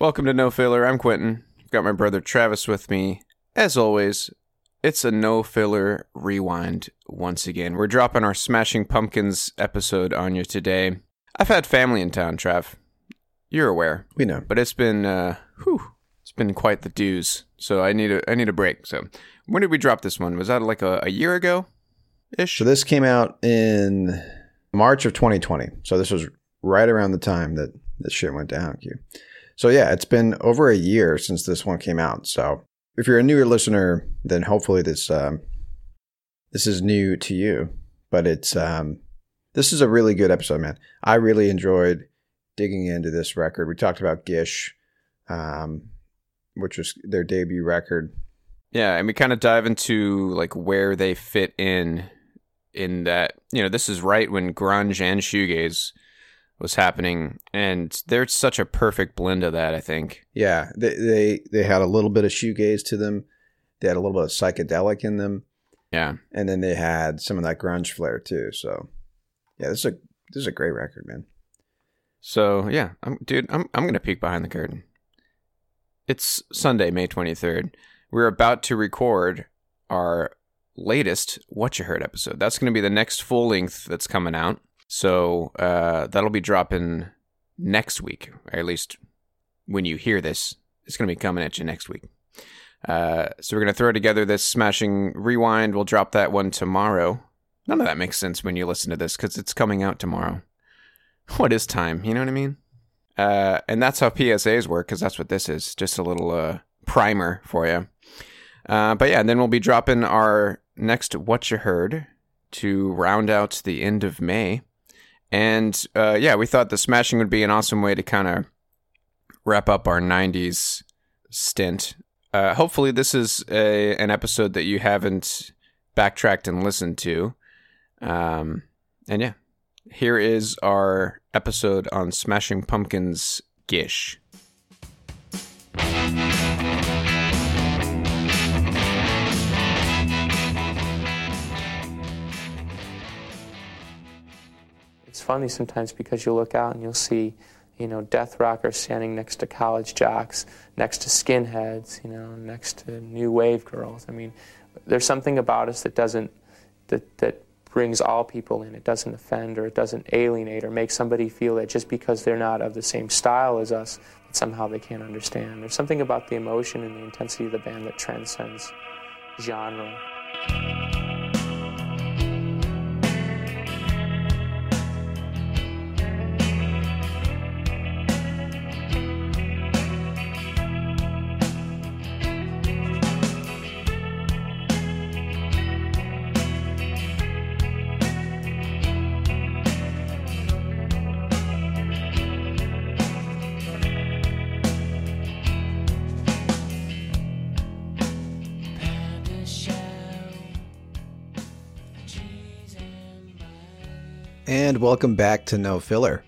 Welcome to No Filler. I'm Quentin. Got my brother Travis with me. As always, it's a no filler rewind once again. We're dropping our Smashing Pumpkins episode on you today. I've had family in town, Trav. You're aware. We know. But it's been uh whew, it's been quite the dues. So I need a I need a break. So when did we drop this one? Was that like a, a year ago? Ish. So this came out in March of 2020. So this was right around the time that this shit went down. Q. So yeah, it's been over a year since this one came out. So if you're a newer listener, then hopefully this um, this is new to you. But it's um, this is a really good episode, man. I really enjoyed digging into this record. We talked about Gish, um, which was their debut record. Yeah, and we kind of dive into like where they fit in in that, you know, this is right when grunge and shoegaze was happening and there's such a perfect blend of that, I think. Yeah, they they they had a little bit of shoegaze to them. They had a little bit of psychedelic in them. Yeah. And then they had some of that grunge flair too. So, yeah, this is a this is a great record, man. So, yeah, I'm dude, I'm I'm going to peek behind the curtain. It's Sunday, May 23rd. We're about to record our latest What You Heard episode. That's going to be the next full length that's coming out. So uh, that'll be dropping next week, or at least when you hear this, it's going to be coming at you next week. Uh, so we're going to throw together this smashing rewind. We'll drop that one tomorrow. None of that makes sense when you listen to this because it's coming out tomorrow. What is time? You know what I mean? Uh, and that's how PSAs work because that's what this is. Just a little uh, primer for you. Uh, but yeah, and then we'll be dropping our next What You Heard to round out the end of May. And uh, yeah, we thought the smashing would be an awesome way to kind of wrap up our 90s stint. Uh, hopefully, this is a, an episode that you haven't backtracked and listened to. Um, and yeah, here is our episode on Smashing Pumpkins Gish. Funny sometimes because you look out and you'll see, you know, death rockers standing next to college jocks, next to skinheads, you know, next to new wave girls. I mean, there's something about us that doesn't that that brings all people in. It doesn't offend or it doesn't alienate or make somebody feel that just because they're not of the same style as us, that somehow they can't understand. There's something about the emotion and the intensity of the band that transcends genre. And welcome back to No Filler,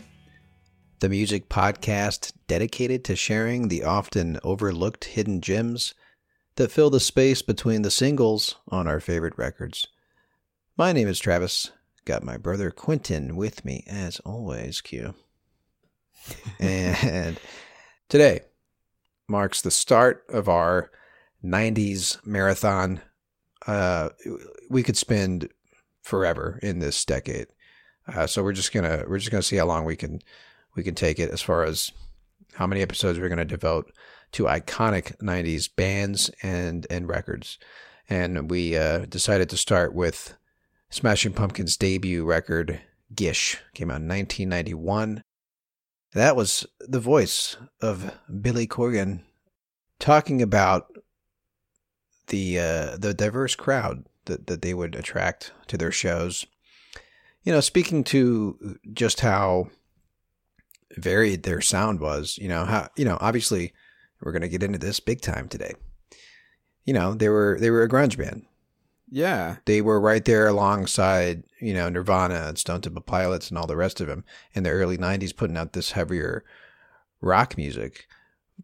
the music podcast dedicated to sharing the often overlooked hidden gems that fill the space between the singles on our favorite records. My name is Travis. Got my brother Quentin with me as always, Q. and today marks the start of our 90s marathon. Uh, we could spend forever in this decade. Uh, so we're just gonna we're just gonna see how long we can we can take it as far as how many episodes we're gonna devote to iconic '90s bands and and records. And we uh, decided to start with Smashing Pumpkins' debut record, Gish, came out in 1991. That was the voice of Billy Corgan talking about the uh, the diverse crowd that, that they would attract to their shows you know, speaking to just how varied their sound was, you know, how you know, obviously we're going to get into this big time today. You know, they were they were a grunge band. Yeah. They were right there alongside, you know, Nirvana and Stone Temple Pilots and all the rest of them in the early 90s putting out this heavier rock music.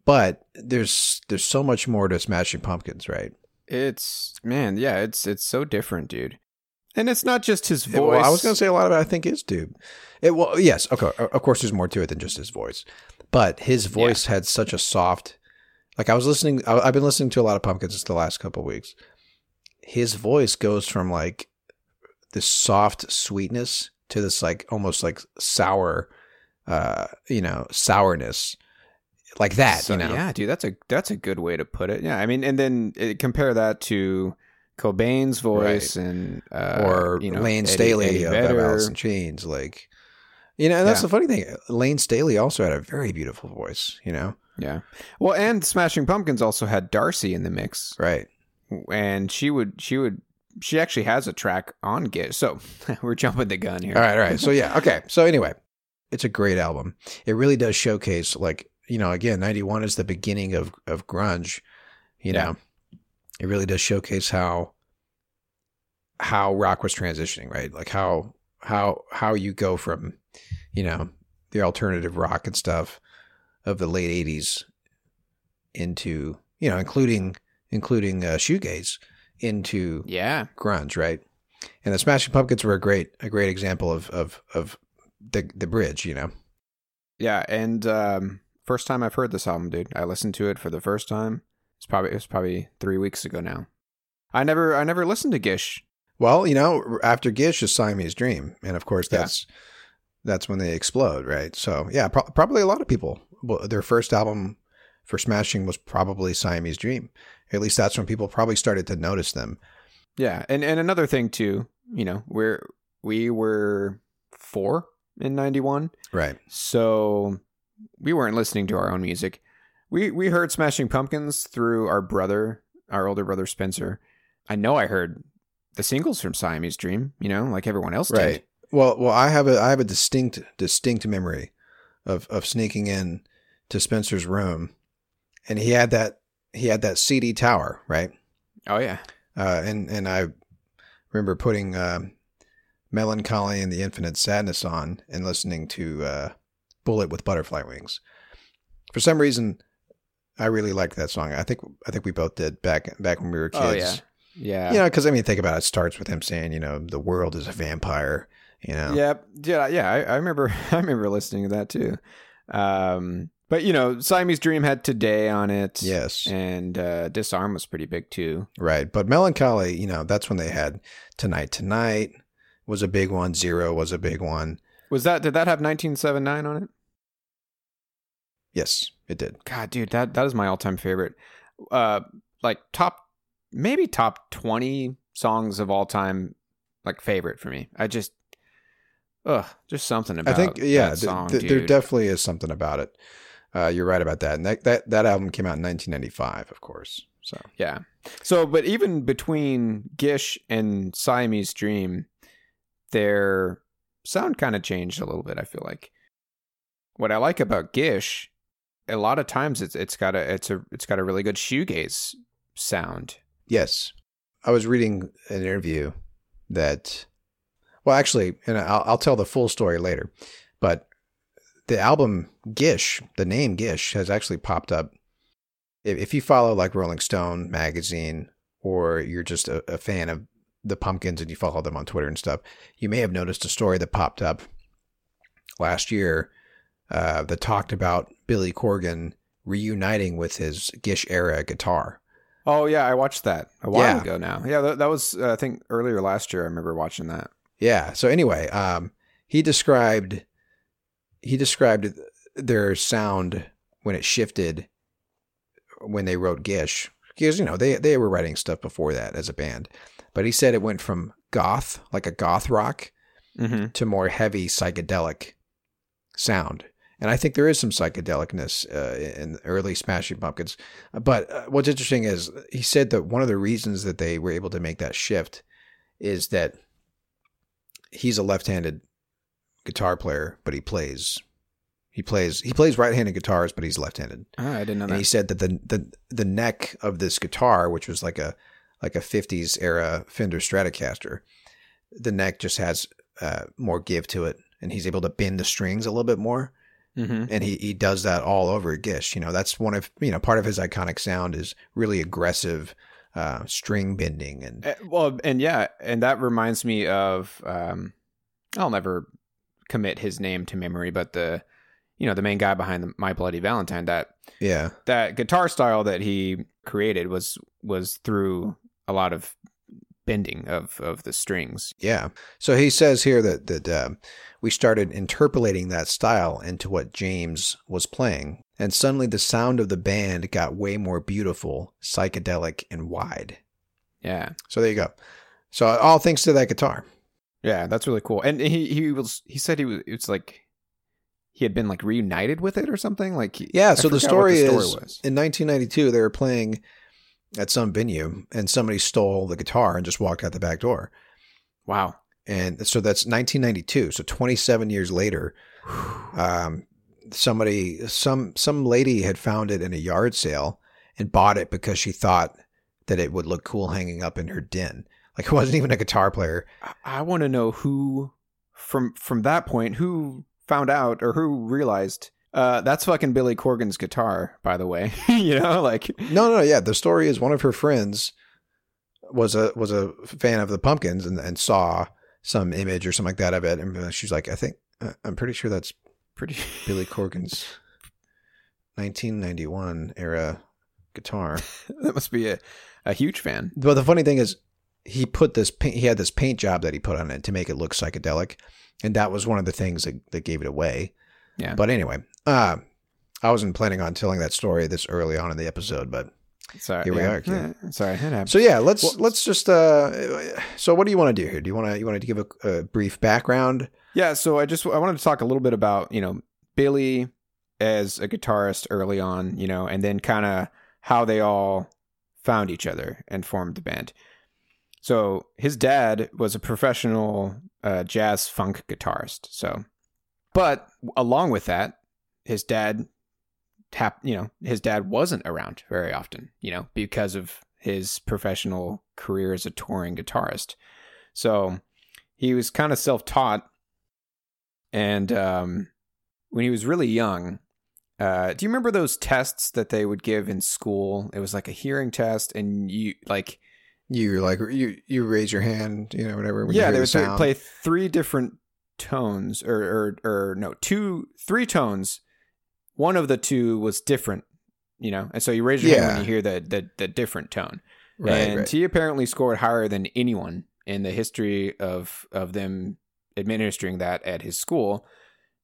But there's there's so much more to Smashing Pumpkins, right? It's man, yeah, it's it's so different, dude. And it's not just his voice. Well, I was going to say a lot of it. I think is dude. It well, yes, okay. Of course, there's more to it than just his voice, but his voice had such a soft. Like I was listening, I, I've been listening to a lot of Pumpkins the last couple of weeks. His voice goes from like this soft sweetness to this like almost like sour, uh, you know, sourness, like that. So, you know, yeah, dude, that's a that's a good way to put it. Yeah, I mean, and then uh, compare that to Cobain's voice and uh, or you know, Layne Eddie- Staley Eddie of Vedder. Alice in Chains, like you know. And that's Yeah. the funny thing. Layne Staley also had a very beautiful voice. You know, Yeah. Well, and Smashing Pumpkins also had Darcy in the mix, right? and she would she would she actually has a track on Gish. So we're jumping the gun here. All right, all right. So yeah, okay. So anyway, it's a great album. It really does showcase, like you know, again, '91 is the beginning of of grunge. You Yeah. know, it really does showcase how how rock was transitioning, right? Like how how how you go from you know the alternative rock and stuff of the late '80s into you know, including including uh, shoegaze into Yeah. grunge, right? And the Smashing Pumpkins were a great a great example of of of the the bridge, you know. Yeah. And um, first time I've heard this album, dude. I listened to it for the first time. It's probably it was probably three weeks ago now. I never I never listened to Gish. Well, you know, after Gish is Siamese Dream, and of course Yeah. that's that's when they explode, right? So yeah, pro- probably a lot of people. Well, their first album for Smashing was probably Siamese Dream. At least that's when people probably started to notice them. Yeah, and and another thing too, you know, we're we were four in '91, Right. so we weren't listening to our own music. We we heard Smashing Pumpkins through our brother, our older brother Spencer. I know I heard the singles from Siamese Dream, you know, like everyone else did. Right. Well, well, I have a I have a distinct distinct memory of of sneaking in to Spencer's room, and he had that he had that CD tower, right? Oh yeah, Uh, and and I remember putting um "Mellon Collie and the Infinite Sadness" on and listening to uh, "Bullet with Butterfly Wings." For some reason, I really liked that song. I think I think we both did back back when we were kids. Oh, yeah. yeah, You know, because I mean, think about it. It starts with him saying, "You know, the world is a vampire." You know, Yep. Yeah, yeah. I, I remember. I remember listening to that too. Um, but you know, Siamese Dream had "Today" on it. Yes. and uh, "Disarm" was pretty big too. Right. But Mellon Collie, you know, that's when they had Tonight Tonight was a big one. Zero was a big one. Was that? Did that have 1979 on it? Yes, it did. God, dude, that that is my all-time favorite. Uh, like top, maybe top 20 songs of all time. Like favorite for me. I just, ugh, just something about. I think, yeah, th- song, th- there definitely is something about it. Uh, you're right about that. And that, that, that album came out in 1995, of course. So, Yeah. So, but even between Gish and Siamese Dream, their sound kind of changed a little bit. I feel like what I like about Gish, a lot of times it's it's got a it's a it's got a really good shoegaze sound. yes, I was reading an interview that, well, actually, and I'll, I'll tell the full story later, but the album Gish, the name Gish, has actually popped up. If, if you follow like Rolling Stone magazine, or you're just a, a fan of the Pumpkins and you follow them on Twitter and stuff, you may have noticed a story that popped up last year uh, that talked about Billy Corgan reuniting with his Gish era guitar. Oh yeah, I watched that a while Yeah. ago now. Yeah, that, that was uh, I think earlier last year. I remember watching that. Yeah. So anyway, um, he described he described their sound when it shifted when they wrote Gish because you know they they were writing stuff before that as a band, but he said it went from goth like a goth rock Mm-hmm. to more heavy psychedelic sound. And I think there is some psychedelicness uh, in early Smashing Pumpkins. But uh, what's interesting is he said that one of the reasons that they were able to make that shift is that he's a left-handed guitar player, but he plays he plays he plays right-handed guitars, but he's left-handed. Ah, I didn't know And he said that the the the neck of this guitar, which was like a like a '50s era Fender Stratocaster, the neck just has uh, more give to it, and he's able to bend the strings a little bit more. Hmm And he he does that all over Gish. You know, that's one of you know part of his iconic sound is really aggressive uh, string bending and Uh, well, and yeah, and that reminds me of um, I'll never commit his name to memory, but the you know the main guy behind the My Bloody Valentine that yeah that guitar style that he created was was through a lot of bending of of the strings. Yeah. So he says here that that uh, we started interpolating that style into what James was playing, and suddenly the sound of the band got way more beautiful, psychedelic, and wide. Yeah, So there you go. So all thanks to that guitar. yeah, that's really cool. And he he was he said he was it's like he had been like reunited with it or something. Like Yeah. I so the story, the is was. in 1992 they were playing at some venue, and somebody stole the guitar and just walked out the back door. wow. and so that's 1992 so 27 years later um, somebody some some lady had found it in a yard sale and bought it because she thought that it would look cool hanging up in her den like it wasn't even a guitar player I, I want to know who from from that point who found out or who realized uh, that's fucking Billy Corgan's guitar, by the way. you know, like no no yeah the story is one of her friends was a was a fan of the pumpkins and, and saw some image or something like that of it and she's like i think uh, i'm pretty sure that's pretty. billy corgan's 1991 era guitar that must be a, a huge fan. But the funny thing is, he put this paint. He had this paint job that he put on it to make it look psychedelic, and that was one of the things that, that gave it away. Yeah. But anyway, uh, I wasn't planning on telling that story this early on in the episode, but Sorry, Here we yeah. are. Yeah, sorry, it happened. so yeah, let's Well- let's just. Uh, so what do you want to do here? Do you want to you want to give a, a brief background? Yeah, so I just I wanted to talk a little bit about you know Billy as a guitarist early on, you know, and then kind of how they all found each other and formed the band. So his dad was a professional uh, jazz funk guitarist. So, but along with that, his dad tap you know his dad wasn't around very often you know because of his professional career as a touring guitarist so he was kind of self-taught and um, when he was really young uh, do you remember those tests that they would give in school it was like a hearing test and you like You like you you raise your hand, you know, whatever. when you yeah they would play- play three different tones or, or or no two three tones one of the two was different you know? And so you raise your hand when you hear the the, the different tone. Right, and right. he apparently scored higher than anyone in the history of of them administering that at his school.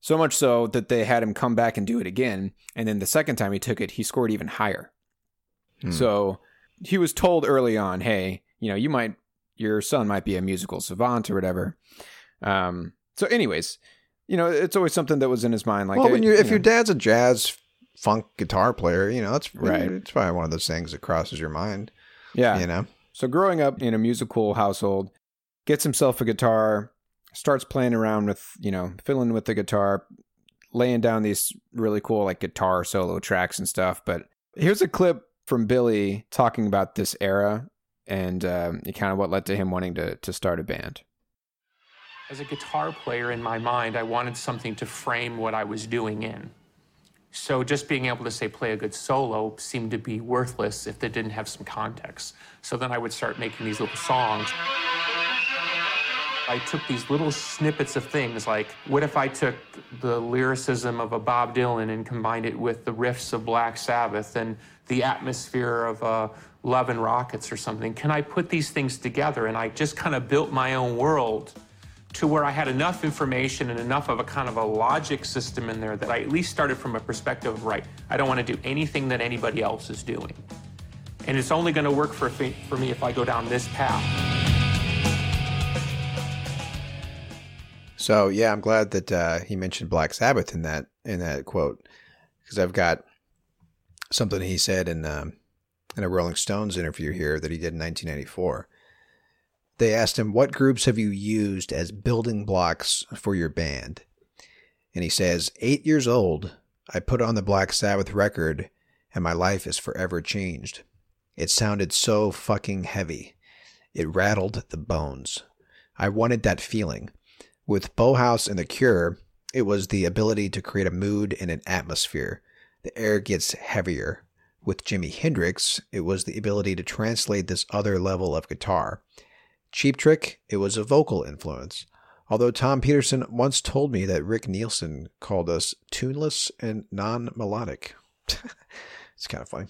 So much so that they had him come back and do it again. And then the second time he took it he scored even higher. Hmm. so he was told early on hey you know you might your son might be a musical savant or whatever. Um so anyways you know it's always something that was in his mind like well, when eh, you if know. your dad's a jazz funk guitar player, you know, that's Right. It's probably one of those things that crosses your mind. yeah You know. So growing up in a musical household, gets himself a guitar, starts playing around with, you know, filling with the guitar, laying down these really cool like guitar solo tracks and stuff. But here's a clip from Billy talking about this era and um, kind of what led to him wanting to to start a band. As a guitar player in my mind, I wanted something to frame what I was doing in. So just being able to say play a good solo seemed to be worthless if they didn't have some context. So then I would start making these little songs. I took these little snippets of things like what if I took the lyricism of a Bob Dylan and combined it with the riffs of Black Sabbath and the atmosphere of uh, Love and Rockets or something? Can I put these things together? And I just kind of built my own world to where I had enough information and enough of a kind of a logic system in there that I at least started from a perspective of, right, I don't want to do anything that anybody else is doing. And it's only going to work for, for me if I go down this path. So yeah, I'm glad that uh, he mentioned Black Sabbath in that in that quote because I've got something he said in um, in a Rolling Stones interview here that he did in 1994. They asked him, What groups have you used as building blocks for your band? And he says, Eight years old, I put on the Black Sabbath record, and my life is forever changed. It sounded so fucking heavy. It rattled the bones. I wanted that feeling. With Bauhaus and The Cure, it was the ability to create a mood and an atmosphere. The air gets heavier. With Jimi Hendrix, it was the ability to translate this other level of guitar. Cheap Trick, it was a vocal influence. Although Tom Petersson once told me that Rick Nielsen called us tuneless and non melodic. it's kind of funny.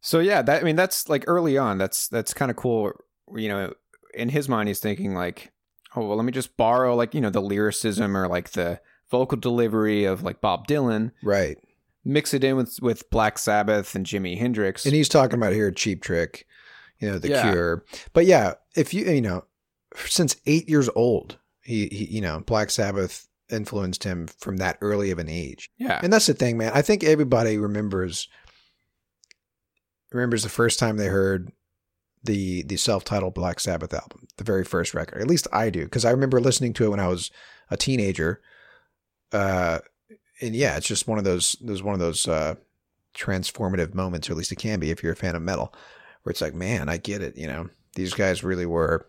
So yeah, that I mean that's like early on. That's that's kind of cool. You know, in his mind, he's thinking like, oh well, let me just borrow like you know the lyricism or like the vocal delivery of like Bob Dylan, Right. mix it in with with Black Sabbath and Jimi Hendrix. And he's talking about here Cheap Trick, you know, The Yeah. Cure. But yeah, if you, you know, since eight years old, he, he, you know, Black Sabbath influenced him from that early of an age. yeah, And that's the thing, man. I think everybody remembers remembers the first time they heard the the self-titled Black Sabbath album, the very first record. At least I do, because I remember listening to it when I was a teenager. Uh, and yeah, it's just one of those. There's one of those uh, transformative moments, or at least it can be if you're a fan of metal, where it's like, man, I get it. You know, these guys really were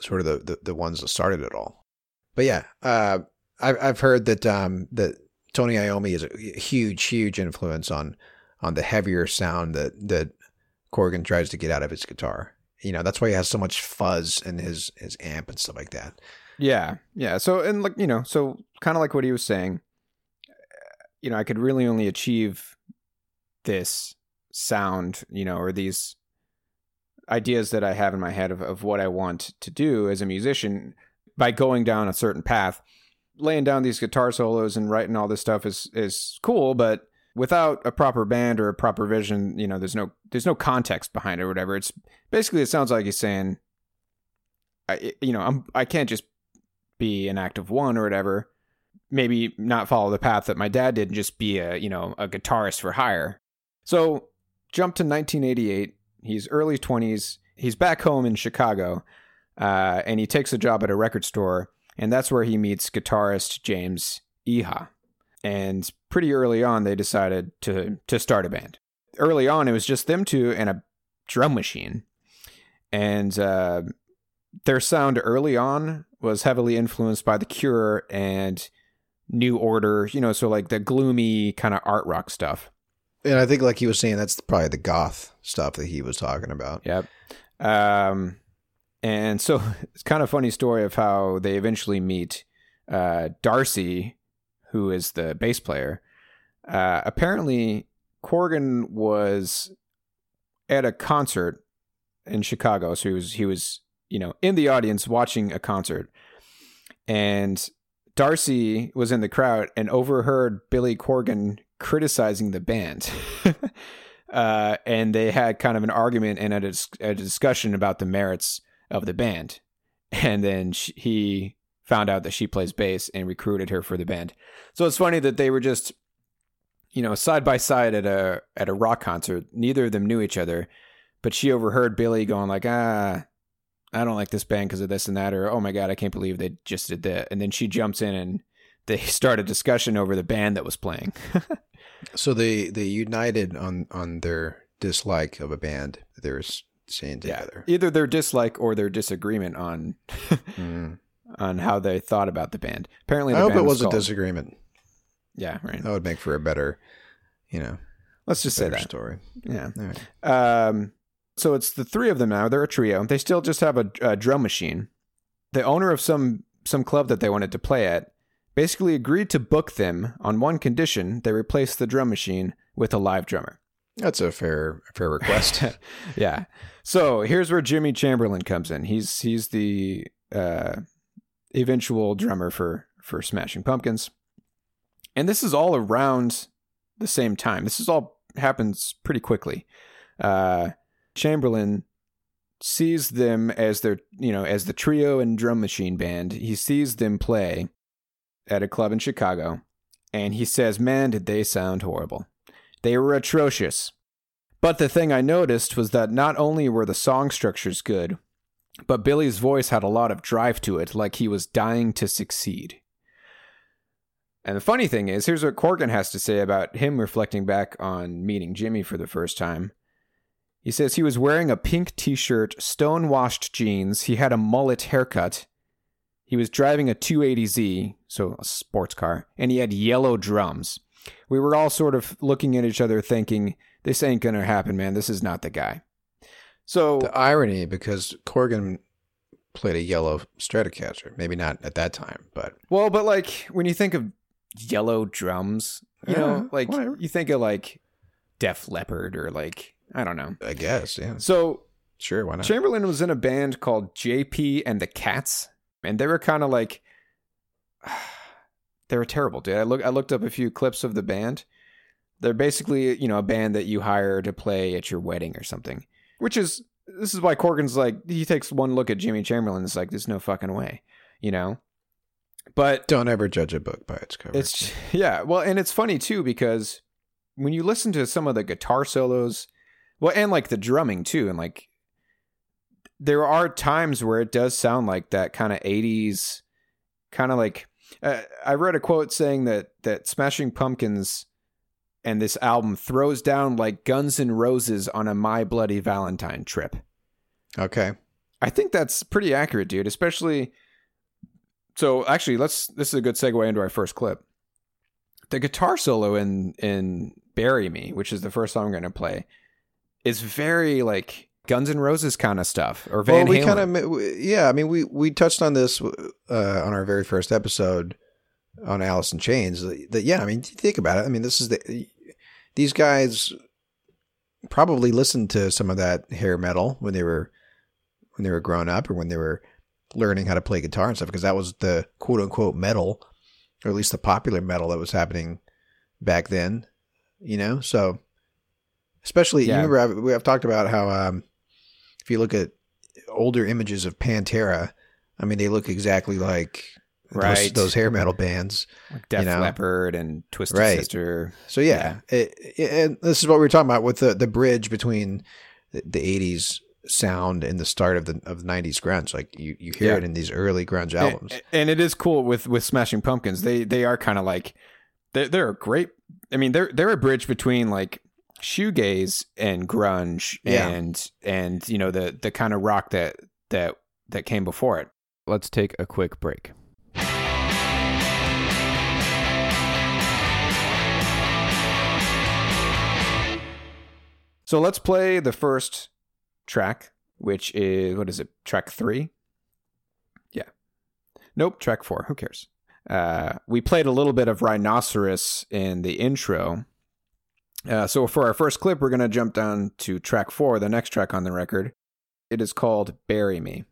sort of the the, the ones that started it all. But yeah, uh, I've I've heard that um, that Tony Iommi is a huge, huge influence on on the heavier sound that that Corgan tries to get out of his guitar. You know, that's why he has so much fuzz in his his amp and stuff like that. Yeah, yeah. So and like you know, so kind of like what he was saying, you know, I could really only achieve this sound, you know, or these ideas that I have in my head of, of what I want to do as a musician by going down a certain path. Laying down these guitar solos and writing all this stuff is is cool, but without a proper band or a proper vision, you know, there's no there's no context behind it or whatever. It's basically it sounds like he's saying, I you know I'm I can't just be an active one or whatever. Maybe not follow the path that my dad did and just be a you know a guitarist for hire. So jump to 1988. He's early 20s. He's back home in Chicago, uh, and he takes a job at a record store, and that's where he meets guitarist James Iha. And pretty early on, they decided to to start a band. Early on, it was just them two and a drum machine, and uh, their sound early on was heavily influenced by The Cure and New Order. You know, so like the gloomy kind of art rock stuff. And I think, like he was saying, that's probably the goth stuff that he was talking about. Yep. Um, and so it's kind of funny story of how they eventually meet uh, Darcy, who is the bass player. Uh, apparently, Corgan was at a concert in Chicago, so he was he was you know in the audience watching a concert, and Darcy was in the crowd and overheard Billy Corgan criticizing the band. uh, and they had kind of an argument and a, a discussion about the merits of the band. And then she, he found out that she plays bass and recruited her for the band. So it's funny that they were just, you know, side by side at a at a rock concert. Neither of them knew each other, but she overheard Billy going like, "Ah, I don't like this band because of this and that," or "Oh my god, I can't believe they just did that." And then she jumps in and they start a discussion over the band that was playing. So they they united on on their dislike of a band that They're saying together. Either their dislike or their disagreement on Mm. on how they thought about the band. Apparently, the I hope it was was a disagreement. Yeah, right. That would make for a better, you know, Let's just say that. story. Yeah. Right. Um, so it's the three of them now. They're a trio. They still just have a, a drum machine. The owner of some some club that they wanted to play at basically agreed to book them on one condition: they replace the drum machine with a live drummer. That's a fair fair request. yeah. So here's where Jimmy Chamberlin comes in. He's he's the uh, eventual drummer for for Smashing Pumpkins, and this is all around the same time. This is all happens pretty quickly. Uh, Chamberlin sees them as their you know as the trio and drum machine band. He sees them play at a club in Chicago, and he says, "Man, did they sound horrible." They were atrocious. But the thing I noticed was that not only were the song structures good, but Billy's voice had a lot of drive to it, like he was dying to succeed. And the funny thing is, here's what Corgan has to say about him reflecting back on meeting Jimmy for the first time. He says he was wearing a pink t shirt, stone washed jeans, he had a mullet haircut, he was driving a 280Z, so a sports car, and he had yellow drums. We were all sort of looking at each other thinking, this ain't gonna happen, man. This is not the guy. So The irony, because Corgan played a yellow Stratocaster, maybe not at that time, but Well, but like when you think of yellow drums, you Yeah, know, like whatever. you think of like Def Leppard or like I don't know. I guess, yeah, So sure, why not? Chamberlin was in a band called JP and the Cats, and they were kind of like they were terrible, dude. I look I looked up a few clips of the band. They're basically, you know, a band that you hire to play at your wedding or something. Which is this is why Corgan's like he takes one look at Jimmy Chamberlin and it's like there's no fucking way, you know. But Don't ever judge a book by its cover. it's yeah, well, and it's funny too because when you listen to some of the guitar solos, well, and like the drumming too, and like there are times where it does sound like that kind of '80s, kind of like uh, I read a quote saying that that Smashing Pumpkins and this album throws down like Guns N' Roses on a My Bloody Valentine trip. okay. I think that's pretty accurate, dude. Especially, so actually, let's. This is a good segue into our first clip. The guitar solo in in "Bury Me," which is the first song I'm going to play, is very like Guns N' Roses kind of stuff or Van well, we Halen. kind of, yeah. I mean, we we touched on this uh, on our very first episode on Alice in Chains. That yeah, I mean, think about it. I mean, this is the these guys probably listened to some of that hair metal when they were when they were growing up or when they were learning how to play guitar and stuff because that was the quote unquote metal or at least the popular metal that was happening back then you know so especially Yeah. you remember I've, we have talked about how um if you look at older images of Pantera I mean they look exactly like those, Right. those hair metal bands like Def you know. Leppard and Twisted Right. Sister. so yeah, It, it- eh, eh, and this is what we were talking about with the the bridge between the, the 80s sound and the start of the of the 90s grunge. Like you you hear Yeah. it in these early grunge albums. And, and it is cool with with Smashing Pumpkins. They they are kind of like they're they're a great. I mean, they're they're a bridge between like shoegaze and grunge Yeah. and and you know the the kind of rock that that that came before it. Let's take a quick break. So let's play the first track, which is what is it? Track three. Yeah. Nope. Track four. Who cares? Uh, we played a little bit of Rhinoceros in the intro. Uh, so for our first clip, we're going to jump down to track four, the next track on the record. It is called Bury Me.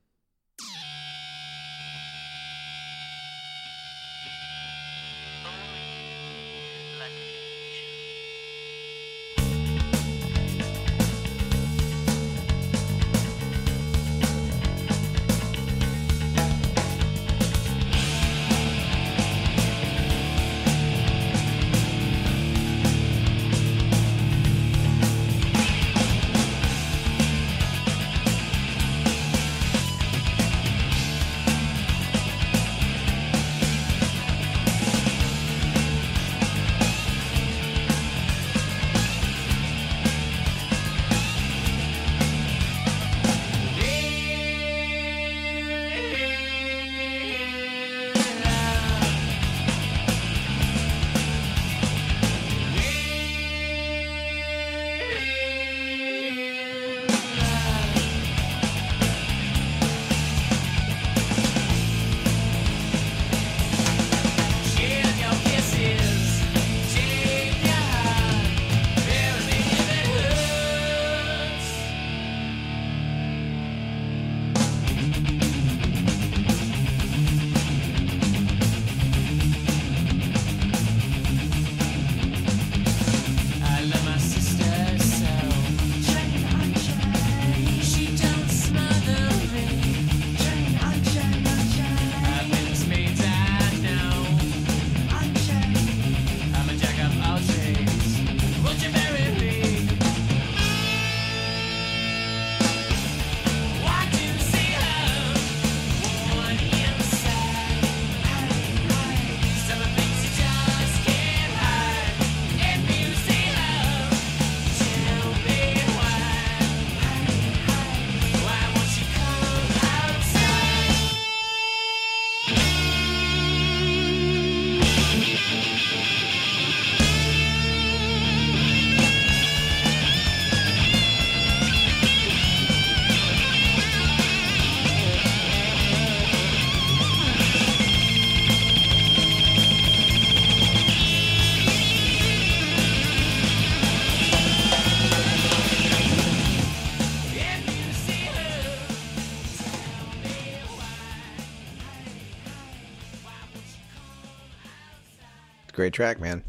Track, man.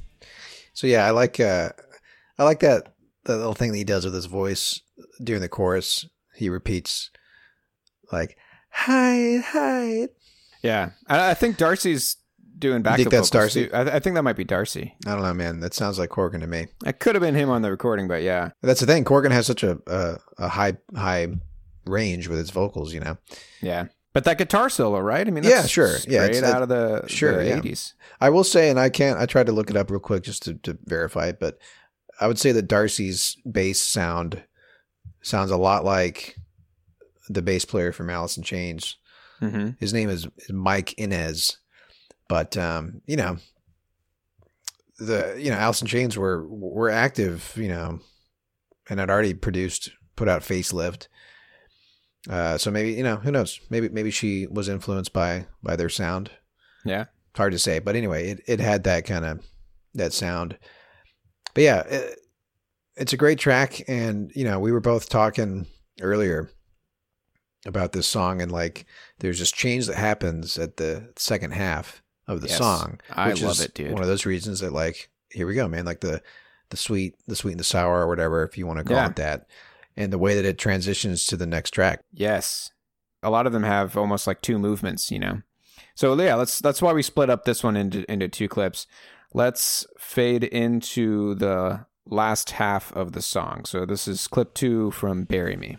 So yeah, I like uh I like that that little thing that he does with his voice during the chorus. He repeats like hide, hide. Yeah, I, I think Darcy's doing backup think that's Darcy? I, I think that might be Darcy. I don't know, man. That sounds like Corgan to me. It could have been him on the recording, but yeah, That's the thing. Corgan has such a a, a high high range with his vocals, you know. yeah. But that guitar solo, right? I mean, Yeah, that's sure. Yeah, straight it's- out of the sure, the yeah. 80s. I will say, and I can't. I tried to look it up real quick just to, to verify it, but I would say that Darcy's bass sound sounds a lot like the bass player from Alice in Chains. hmm His name is, is Mike Inez, but um, you know, the you know Alice in Chains were were active, you know, and had already produced put out Facelift. Uh, so maybe you know who knows maybe maybe she was influenced by by their sound Yeah. hard to say but anyway it, it had that kind of that sound but yeah it, it's a great track and you know we were both talking earlier about this song and like there's this change that happens at the second half of the Yes. song I love is it, dude. one of those reasons that like here we go man like the the sweet the sweet and the sour or whatever if you want to call Yeah. it that and the way that it transitions to the next track Yes. A lot of them have almost like two movements, you know. So yeah, let's that's why we split up this one into into two clips. Let's fade into the last half of the song. So this is clip 2 from Bury Me.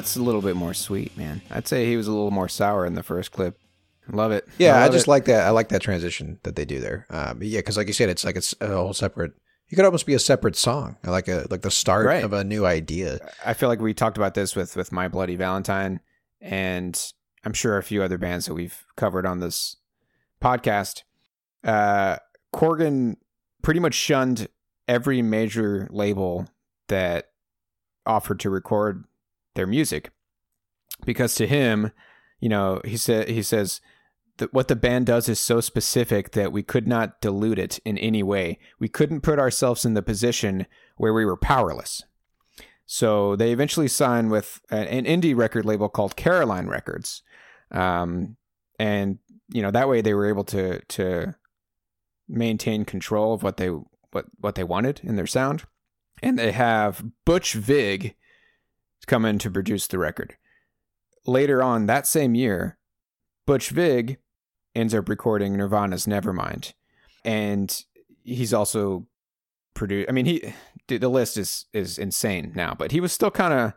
That's a little bit more sweet, man. I'd say he was a little more sour in the first clip. Love it. Yeah, I, love just it. like that. I like that transition that they do there. Um, yeah, because like you said, it's like it's a whole separate. You could almost be a separate song, like a like the start Right. of a new idea. I feel like we talked about this with with My Bloody Valentine, and I'm sure a few other bands that we've covered on this podcast. Uh, Corgan pretty much shunned every major label that offered to record their music because to him, you know, he said he says that what the band does is so specific that we could not dilute it in any way. We couldn't put ourselves in the position where we were powerless. So they eventually signed with an indie record label called Caroline Records, um, and you know that way they were able to to maintain control of what they what what they wanted in their sound. And they have Butch Vig come in to produce the record. Later on that same year, Butch Vig ends up recording Nirvana's Nevermind, and he's also produced. I mean, he the list is is insane now, but he was still kind of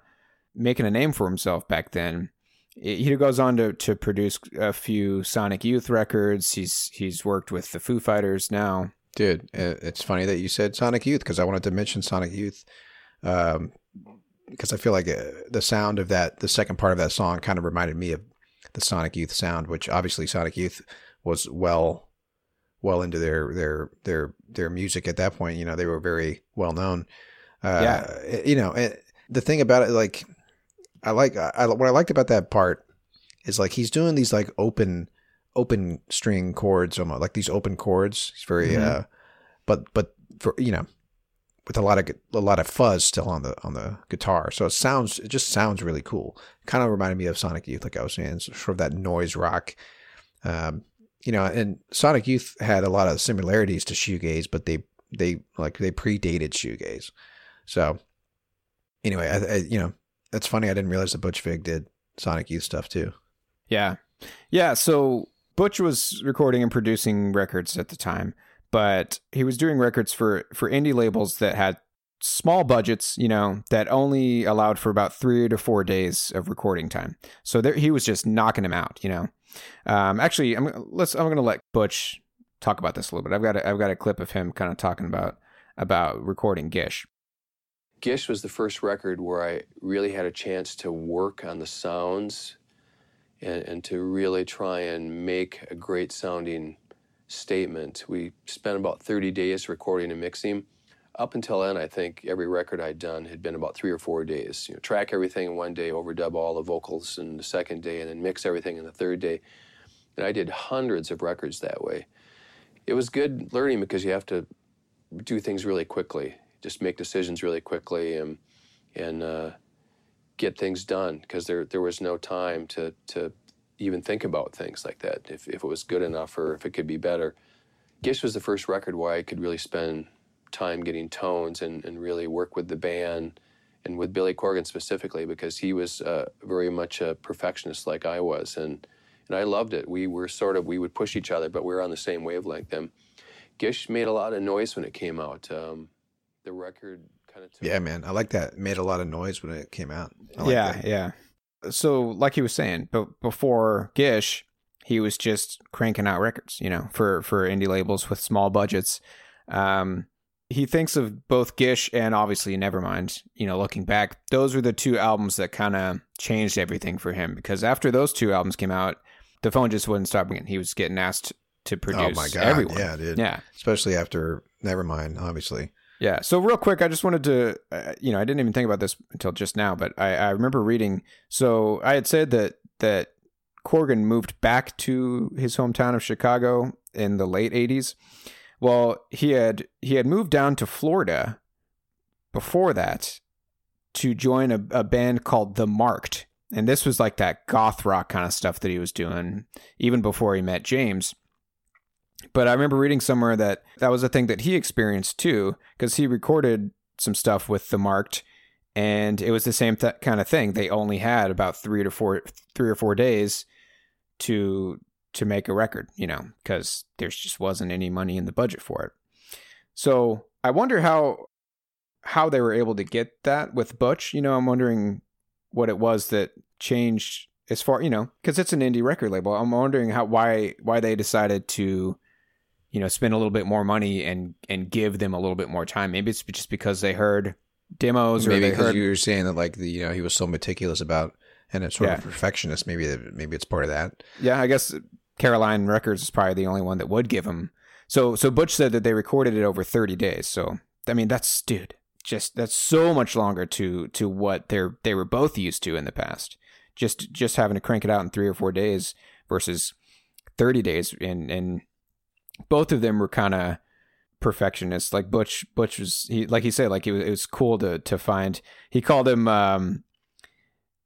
making a name for himself back then. He goes on to to produce a few Sonic Youth records. He's he's worked with the Foo Fighters now. Dude, it's funny that you said Sonic Youth because I wanted to mention Sonic Youth um, because I feel like uh, the sound of that, the second part of that song, kind of reminded me of the Sonic Youth sound, which obviously Sonic Youth was well, well into their their their their music at that point. You know, they were very well known. Uh, Yeah. You know, eh, the thing about it, like, I like I, what I liked about that part is like he's doing these like open open string chords almost like these open chords he's very Mhm. uh but but for you know with a lot of a lot of fuzz still on the on the guitar so it sounds it just sounds really cool kind of reminded me of sonic youth like i was saying sort of that noise rock um you know and sonic youth had a lot of similarities to shoegaze but they they like they predated shoegaze so anyway I, I you know that's funny i didn't realize that butch vig did sonic youth stuff too Yeah. Yeah. So Butch was recording and producing records at the time, but he was doing records for, for indie labels that had small budgets, you know, that only allowed for about three to four days of recording time. So there, he was just knocking him out, you know. Um, actually, I'm let's I'm to let Butch talk about this a little bit. I've got a, I've got a clip of him kind of talking about about recording Gish. Gish was the first record where I really had a chance to work on the sounds and, and to really try and make a great sounding statement. We spent about 30 days recording and mixing. Up until then, I think every record I'd done had been about three or four days. You know, track everything in one day, overdub all the vocals in the second day, and then mix everything in the third day. And I did hundreds of records that way. It was good learning because you have to do things really quickly just make decisions really quickly and and uh, get things done because there there was no time to to even think about things like that if, if it was good enough or if it could be better. Gish was the first record where I could really spend time getting tones and, and really work with the band and with Billy Corgan specifically because he was uh, very much a perfectionist like I was and and I loved it. We were sort of we would push each other, but we were on the same wavelength. And Gish made a lot of noise when it came out. Um, the record kind of yeah man i like that it made a lot of noise when it came out like yeah that. yeah so like he was saying but before gish he was just cranking out records you know for for indie labels with small budgets. Um he thinks of both gish and obviously nevermind you know looking back those were the two albums that kind of changed everything for him because after those two albums came out the phone just wouldn't stop ringing. He was getting asked to produce oh my god everyone. yeah dude. Yeah. Especially after nevermind obviously yeah. So real quick, I just wanted to, uh, you know, I didn't even think about this until just now, but I, I remember reading. So I had said that that Corgan moved back to his hometown of Chicago in the late '80s. Well, he had he had moved down to Florida before that to join a, a band called The Marked, and this was like that goth rock kind of stuff that he was doing even before he met James. But I remember reading somewhere that that was a thing that he experienced too, because he recorded some stuff with the Marked, and it was the same th- kind of thing. They only had about three to four, three or four days to to make a record, you know, because there just wasn't any money in the budget for it. So I wonder how how they were able to get that with Butch. You know, I'm wondering what it was that changed as far you know because it's an indie record label. I'm wondering how why why they decided to you know, spend a little bit more money and and give them a little bit more time. Maybe it's just because they heard demos or maybe because heard you were saying that like the you know he was so meticulous about and it's sort Yeah. of perfectionist. Maybe maybe it's part of that. Yeah, I guess Caroline Records is probably the only one that would give him. So so Butch said that they recorded it over 30 days. So I mean that's dude, just that's so much longer to to what they're they were both used to in the past. Just just having to crank it out in 3 or 4 days versus 30 days and and both of them were kind of perfectionists. Like Butch Butch was he like he said like it was, it was cool to to find he called him um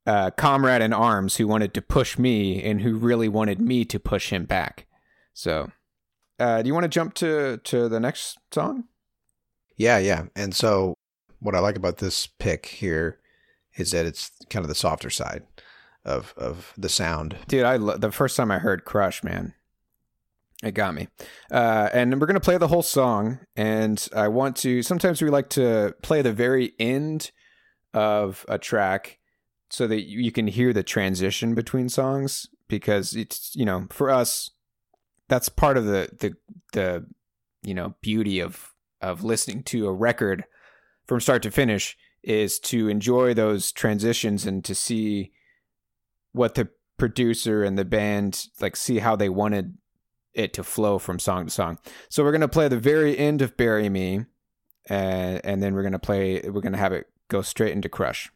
uh, comrade in arms who wanted to push me and who really wanted me to push him back. So, uh, do you want to jump to to the next song? Yeah, yeah. And so what I like about this pick here is that it's kind of the softer side of of the sound. Dude, I lo- the first time I heard Crush, man, it got me. Uh, and we're gonna play the whole song. And I want to. Sometimes we like to play the very end of a track so that you you can hear the transition between songs because it's you know for us that's part of the the the you know beauty of of listening to a record from start to finish is to enjoy those transitions and to see what the producer and the band like see how they wanted it to flow from song to song. So we're gonna play the very end of "Bury Me," and and then we're gonna play. We're gonna have it go straight into "Crush."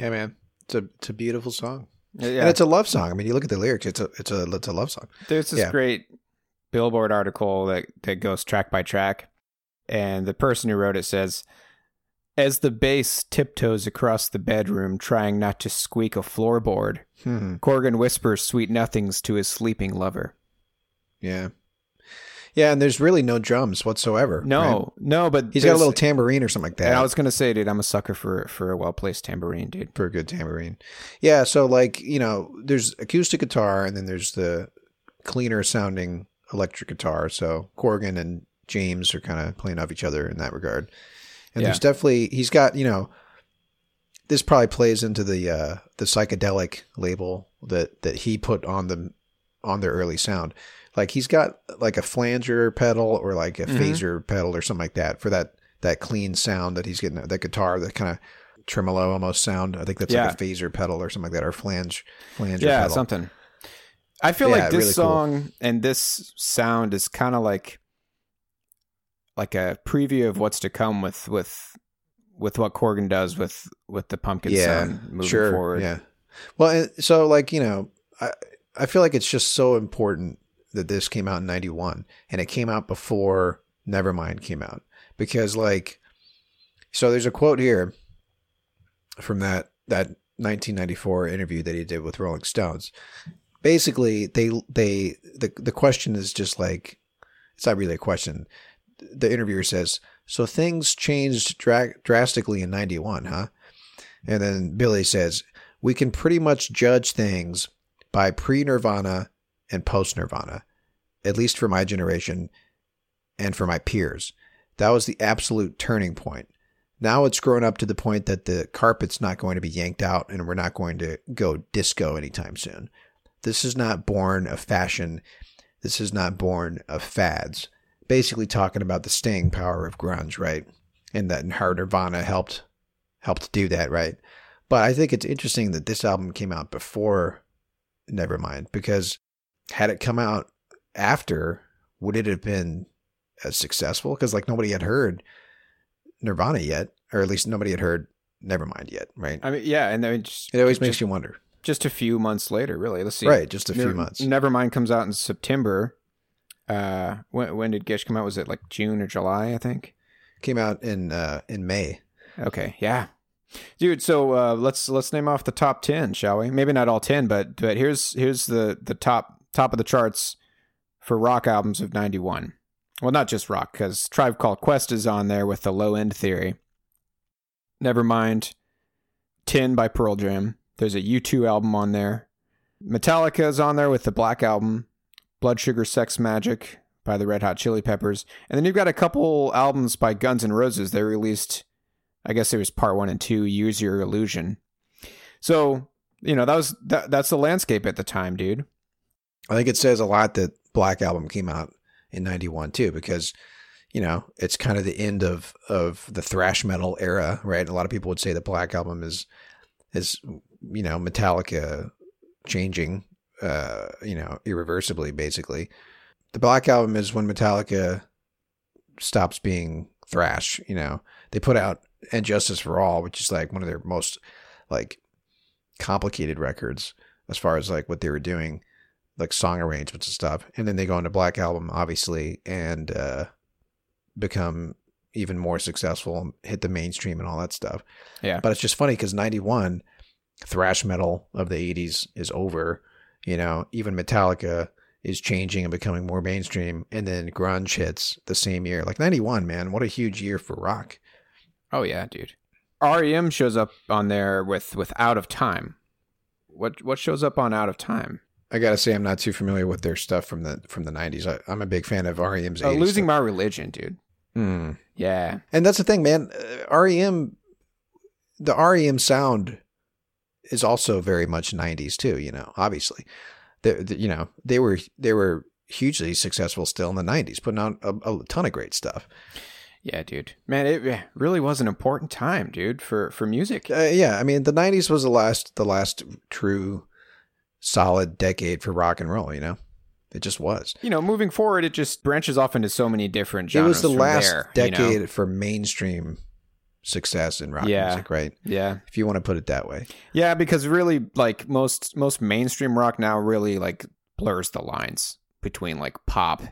Yeah, man. It's a it's a beautiful song. Yeah, And it's a love song. I mean, you look at the lyrics, it's a it's a it's a love song. There's this Yeah. great Billboard article that, that goes track by track, and the person who wrote it says, As the bass tiptoes across the bedroom, trying not to squeak a floorboard, Hmm. Corgan whispers sweet nothings to his sleeping lover. Yeah. Yeah, and there's really no drums whatsoever. No, right? no, but He's got a little tambourine or something like that. And I was gonna say, dude, I'm a sucker for for a well placed tambourine, dude. for a good tambourine. Yeah, so like, you know, there's acoustic guitar and then there's the cleaner sounding electric guitar. So Corgan and James are kind of playing off each other in that regard. And Yeah. there's definitely he's got, you know, this probably plays into the uh the psychedelic label that that he put on the on their early sound. Like he's got like a flanger pedal or like a Mhm. phaser pedal or something like that for that that clean sound that he's getting that guitar that kind of tremolo almost sound. I think that's Yeah. like a phaser pedal or something like that or flange flanger yeah, pedal. something. I feel Yeah, like this really cool. song and this sound is kind of like like a preview of what's to come with with with what Corgan does with with the pumpkin yeah, sound moving sure, forward. Yeah. Well, and so like you know, I I feel like it's just so important that this came out in '91 and it came out before Nevermind came out because like, so there's a quote here from that that 1994 interview that he did with Rolling Stones. Basically, they they the the question is just like it's not really a question. The interviewer says, "So things changed dra- drastically in '91, huh?" And then Billy says, We can pretty much judge things by pre Nirvana and post Nirvana, at least for my generation and for my peers. That was the absolute turning point. Now it's grown up to the point that the carpet's not going to be yanked out and we're not going to go disco anytime soon. This is not born of fashion. This is not born of fads. Basically talking about the staying power of grunge, right? And that how Nirvana helped helped do that, right? But I think it's interesting that this album came out before Nevermind because had it come out after, would it have been as successful? Because like nobody had heard Nirvana yet, or at least nobody had heard Nevermind yet, right? I mean, yeah, and then just, It always just, makes you wonder, just a few months later, really. Let's see, right? Just a few months. Nevermind comes out in September. Uh, when when did Gish come out? Was it like June or July? I think. Came out in uh, in May. Okay, yeah, dude. So uh, let's let's name off the top ten, shall we? Maybe not all ten, but but here's here's the the top top of the charts for rock albums of '91. Well, not just rock, because Tribe Called Quest is on there with the Low End Theory. Nevermind. 10 by Pearl Jam. There's a U2 album on there. Metallica is on there with the Black Album, Blood Sugar Sex Magik by the Red Hot Chili Peppers. And then you've got a couple albums by Guns N' Roses. They released, I guess it was part one and two, Use Your Illusion. So, you know, that was that, that's the landscape at the time, dude. I think it says a lot that Black Album came out in 91 too, because, you know, it's kind of the end of, of the thrash metal era, right? A lot of people would say the Black Album is, is, you know, Metallica changing, uh, you know, irreversibly, basically. The Black Album is when Metallica stops being thrash, you know. They put out And Justice for All, which is like one of their most, like, complicated records as far as like what they were doing like song arrangements and stuff. And then they go into Black Album, obviously, and uh, become even more successful and hit the mainstream and all that stuff. Yeah. But it's just funny because 91, thrash metal of the 80s is over. You know, even Metallica is changing and becoming more mainstream. And then grunge hits the same year. Like 91, man, what a huge year for rock. Oh yeah, dude. REM shows up on there with with Out of Time. What what shows up on Out of Time? I gotta say, I'm not too familiar with their stuff from the from the 90s. I, I'm a big fan of REM's. Uh, 80s Losing stuff. My Religion, dude. Hmm. Yeah. And that's the thing, man. Uh, REM, the REM sound is also very much '90s too. You know, obviously, the, the- you know they were they were hugely successful still in the '90s, putting out a, a ton of great stuff. Yeah, dude. Man, it really was an important time, dude, for for music. Uh, yeah, I mean, the '90s was the last the last true solid decade for rock and roll. You know, it just was. You know, moving forward, it just branches off into so many different genres. It was the last there, you know? decade for mainstream success in rock Yeah. music, right? Yeah. If you want to put it that way. Yeah, because really like most most mainstream rock now really like blurs the lines between like pop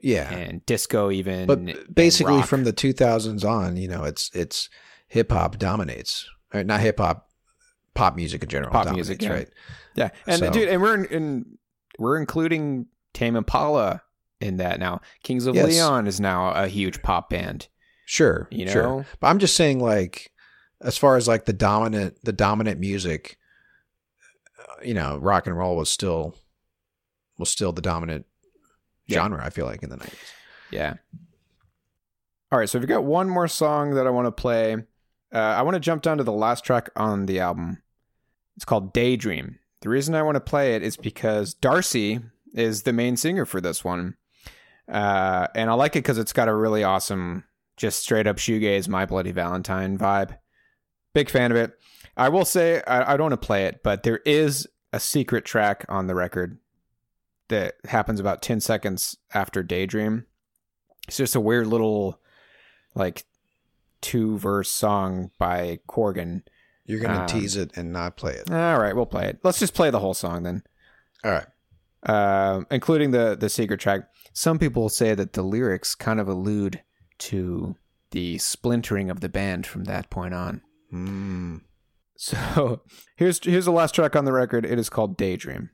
Yeah. and disco even but basically from the 2000s on, you know, it's it's hip hop dominates. Or not hip hop, pop music in general. Pop music, yeah. right? Yeah, and So- dude, and we're in, in we're including Tame Impala in that now. Kings of Yes. Leon is now a huge pop band. Sure, You sure. know? But I'm just saying, like, as far as like the dominant, the dominant music, you know, rock and roll was still was still the dominant Yeah. genre. I feel like in the 90s. Yeah. All right, so we've got one more song that I want to play. Uh, I want to jump down to the last track on the album. It's called Daydream. The reason I want to play it is because Darcy is the main singer for this one. Uh, and I like it because it's got a really awesome, just straight up shoegaze, My Bloody Valentine vibe. Big fan of it. I will say, I, I don't want to play it, but there is a secret track on the record that happens about 10 seconds after Daydream. It's just a weird little, like, two verse song by Corgan. You're gonna Um, tease it and not play it. All right, we'll play it. Let's just play the whole song then, All right. uh, including the the secret track. Some people say that the lyrics kind of allude to the splintering of the band from that point on. Mm. So here's here's the last track on the record. It is called Daydream.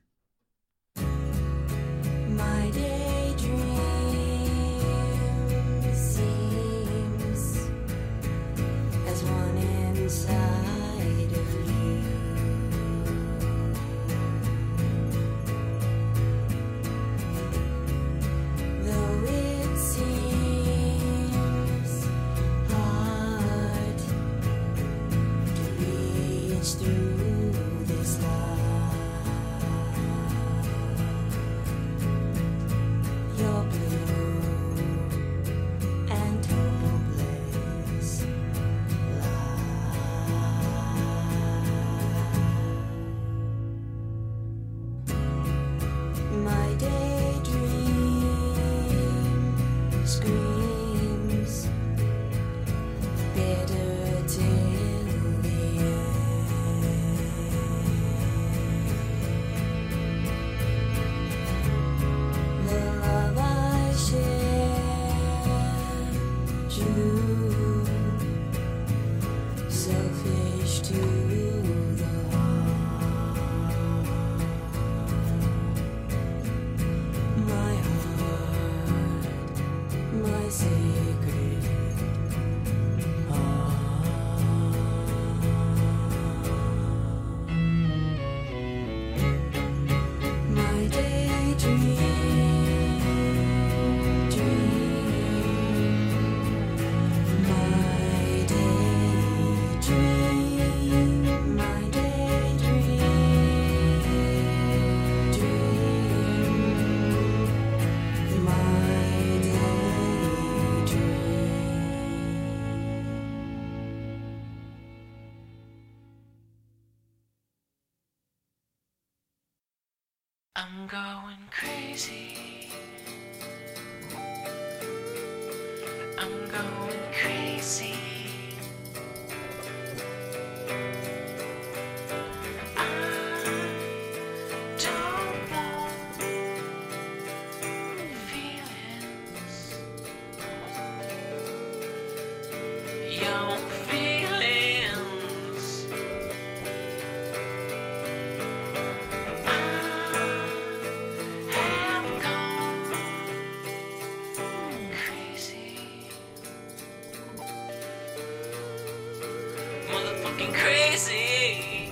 Motherfucking crazy.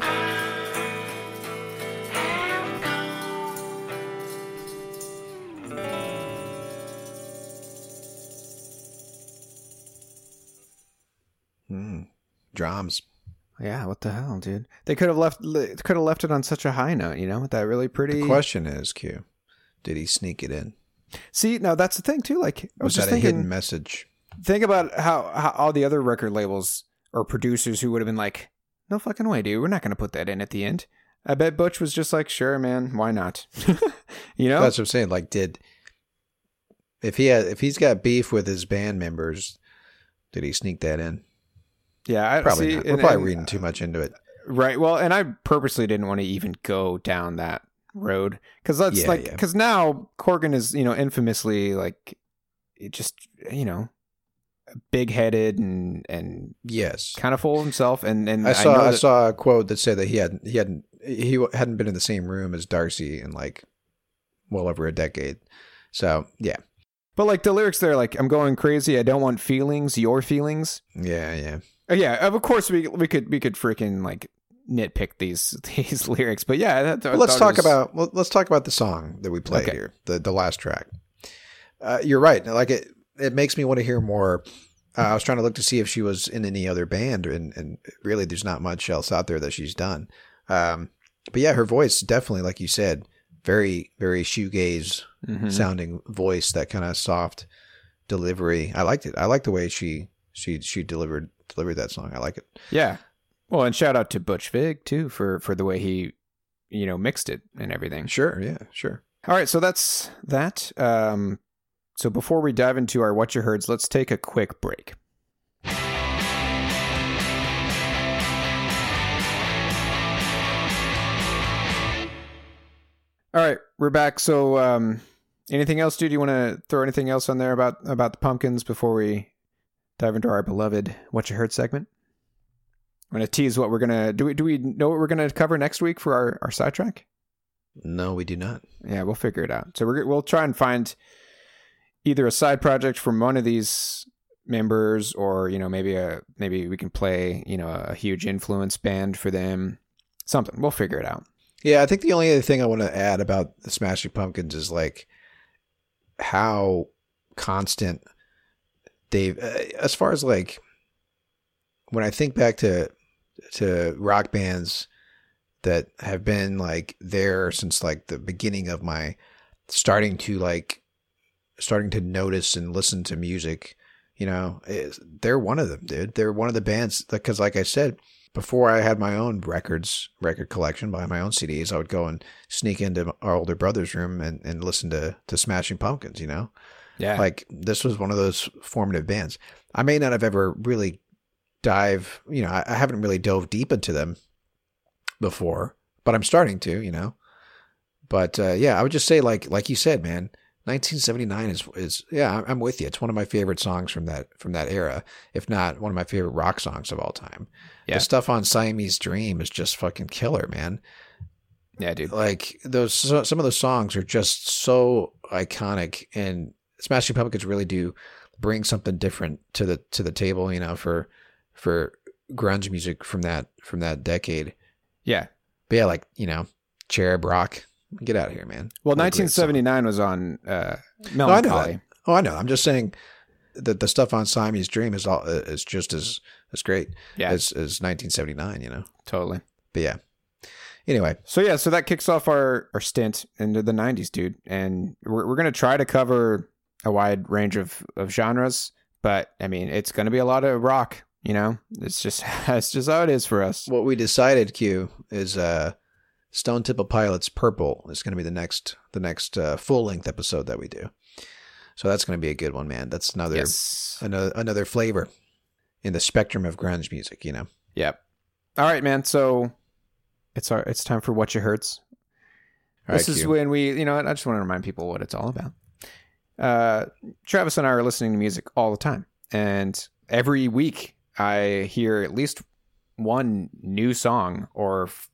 I have gone. Mm. Drums. Yeah, what the hell, dude? They could have left could have left it on such a high note, you know, with that really pretty. The question is, Q, did he sneak it in? See, now that's the thing too. Like, I was, Was just that a hidden message? Think about how, how all the other record labels or producers who would have been like, "No fucking way, dude. We're not gonna put that in at the end." I bet Butch was just like, "Sure, man. Why not?" you know? That's what I'm saying. Like, did If he had, if he's got beef with his band members, did he sneak that in? Yeah, I Probably see, not. We're and- probably and- reading uh, too much into it. Right. Well, and I purposely didn't want to even go down that road because that's Yeah, like yeah. because now Corgan is you know infamously like it just you know big headed and and Yes, kind of full of himself and and I saw I, that- saw a quote that said that he hadn't he hadn't he hadn't been in the same room as Darcy in like well over a decade. So yeah, but like the lyrics there like I'm going crazy I don't want feelings your feelings yeah, yeah. Uh, yeah of course we we could we could freaking like nitpick these these lyrics but yeah that, Well, let's talk was- about well, let's talk about the song that we played Okay. here, the the last track. Uh, you're right. Like it, it makes me want to hear more. Uh, I was trying to look to see if she was in any other band, and and really, there's not much else out there that she's done. Um, but yeah, her voice definitely, like you said, very very shoegaze Mhm. sounding voice, that kind of soft delivery. I liked it. I like the way she she she delivered delivered that song. I like it. Yeah. Well, and shout out to Butch Vig too for for the way he, you know, mixed it and everything. Sure, yeah, sure. All right, so that's that. Um, so before we dive into our what you heards, let's take a quick break. All right, we're back. So, um, anything else, dude? You want to throw anything else on there about about the pumpkins before we dive into our beloved what you heard segment? I'm gonna tease what we're gonna do. We do we know what we're gonna cover next week for our our sidetrack? No, we do not. Yeah, we'll figure it out. So we're we'll try and find either a side project from one of these members, or you know maybe a maybe we can play you know a huge influence band for them. Something we'll figure it out. Yeah, I think the only other thing I want to add about the Smashing Pumpkins is like how constant they've, uh, as far as like when I think back to to rock bands that have been like there since like the beginning of my starting to like starting to notice and listen to music, you know, is they're one of them, dude. They're one of the bands because, like I said, before I had my own records, record collection, buy my own CDs, I would go and sneak into our older brother's room and, and listen to, to Smashing Pumpkins, you know? Yeah, Like this was one of those formative bands. I may not have ever really dive, you know, I, I haven't really dove deep into them before, but I'm starting to, you know? But uh, yeah, I would just say like like you said, man, 1979 is is yeah, I'm- with you. It's one of my favorite songs from that from that era, if not one of my favorite rock songs of all time. Yeah. The stuff on Siamese Dream is just fucking killer, man. yeah, dude. Like those some of those songs are just so iconic and Smashing Pumpkins really do bring something different to the to the table, you know, for for grunge music from that from that decade. Yeah. But yeah, like, you know, Cherub Rock. Get out of here, man. Well, What a great song. 1979 was on uh, No, I know Mellon Collie. that. Oh, I know. I'm just saying that the stuff on Siamese Dream is all uh, is just as as great Yeah, as as 1979. You know. totally. But yeah. Anyway, So yeah, so that kicks off our our stint into the '90s, dude, and we're we're gonna try to cover a wide range of of genres, but I mean, it's gonna be a lot of rock. You know, it's just it's just how it is for us. what we decided, Q, is uh, Stone Temple Pilots Purple is going to be the next the next uh, full length episode that we do. So that's going to be a good one, man. That's another Yes. another another flavor in the spectrum of grunge music. You know. Yep. All right, man. So it's our it's time for what you hurts. All this right, is Q. when we, you know, I just want to remind people what it's all about. Uh, Travis and I are listening to music all the time, and every week I hear at least one new song or f-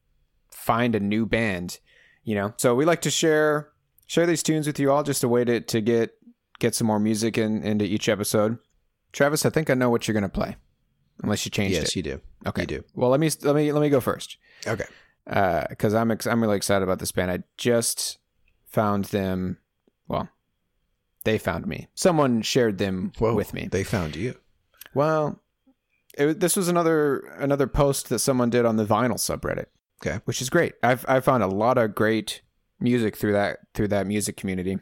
find a new band. You know, so we like to share share these tunes with you all, just a way to to get get some more music in into each episode. Travis, I think I know what you're gonna play, unless you changed yes, it. you do. Okay. You do. Well, let me let me let me go first Okay. Uh, because I'm ex- I'm really excited about this band. I just found them. Well, they found me. Someone shared them Whoa, with me. They found you. well, it, this was another another post that someone did on the vinyl subreddit. Okay. which is great. I've I found a lot of great music through that through that music community.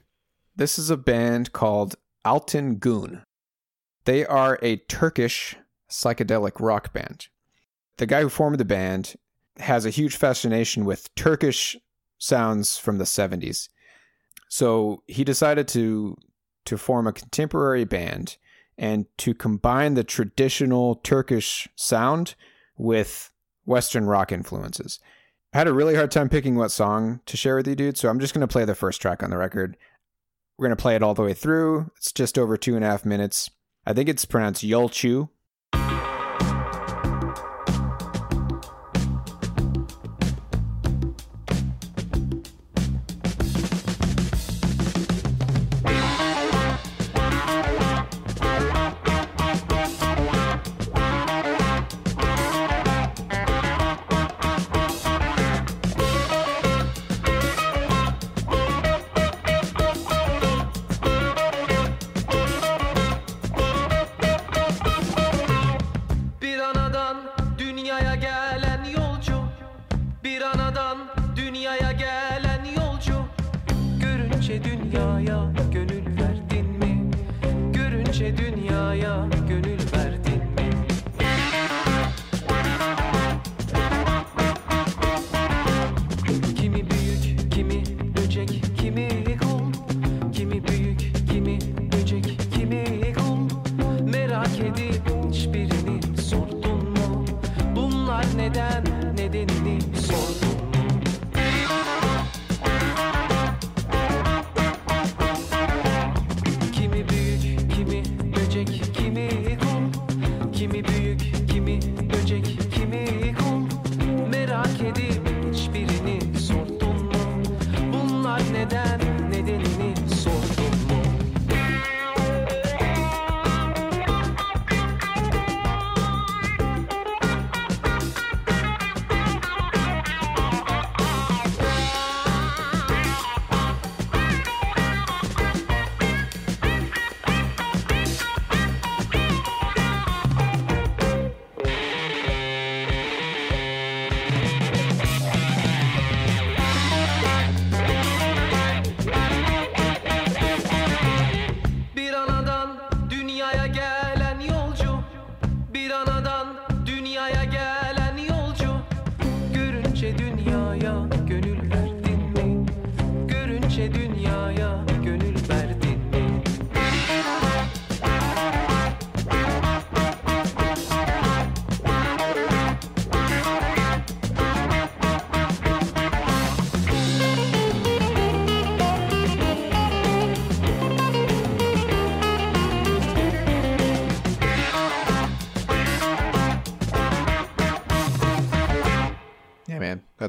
This is a band called Altın Gün. They are a Turkish psychedelic rock band. The guy who formed the band has a huge fascination with Turkish sounds from the 70s. So he decided to to form a contemporary band and to combine the traditional Turkish sound with Western rock influences. I had a really hard time picking what song to share with you, dude. So I'm just going to play the first track on the record. We're going to play it all the way through. It's just over two and a half minutes. I think it's pronounced Yolchu.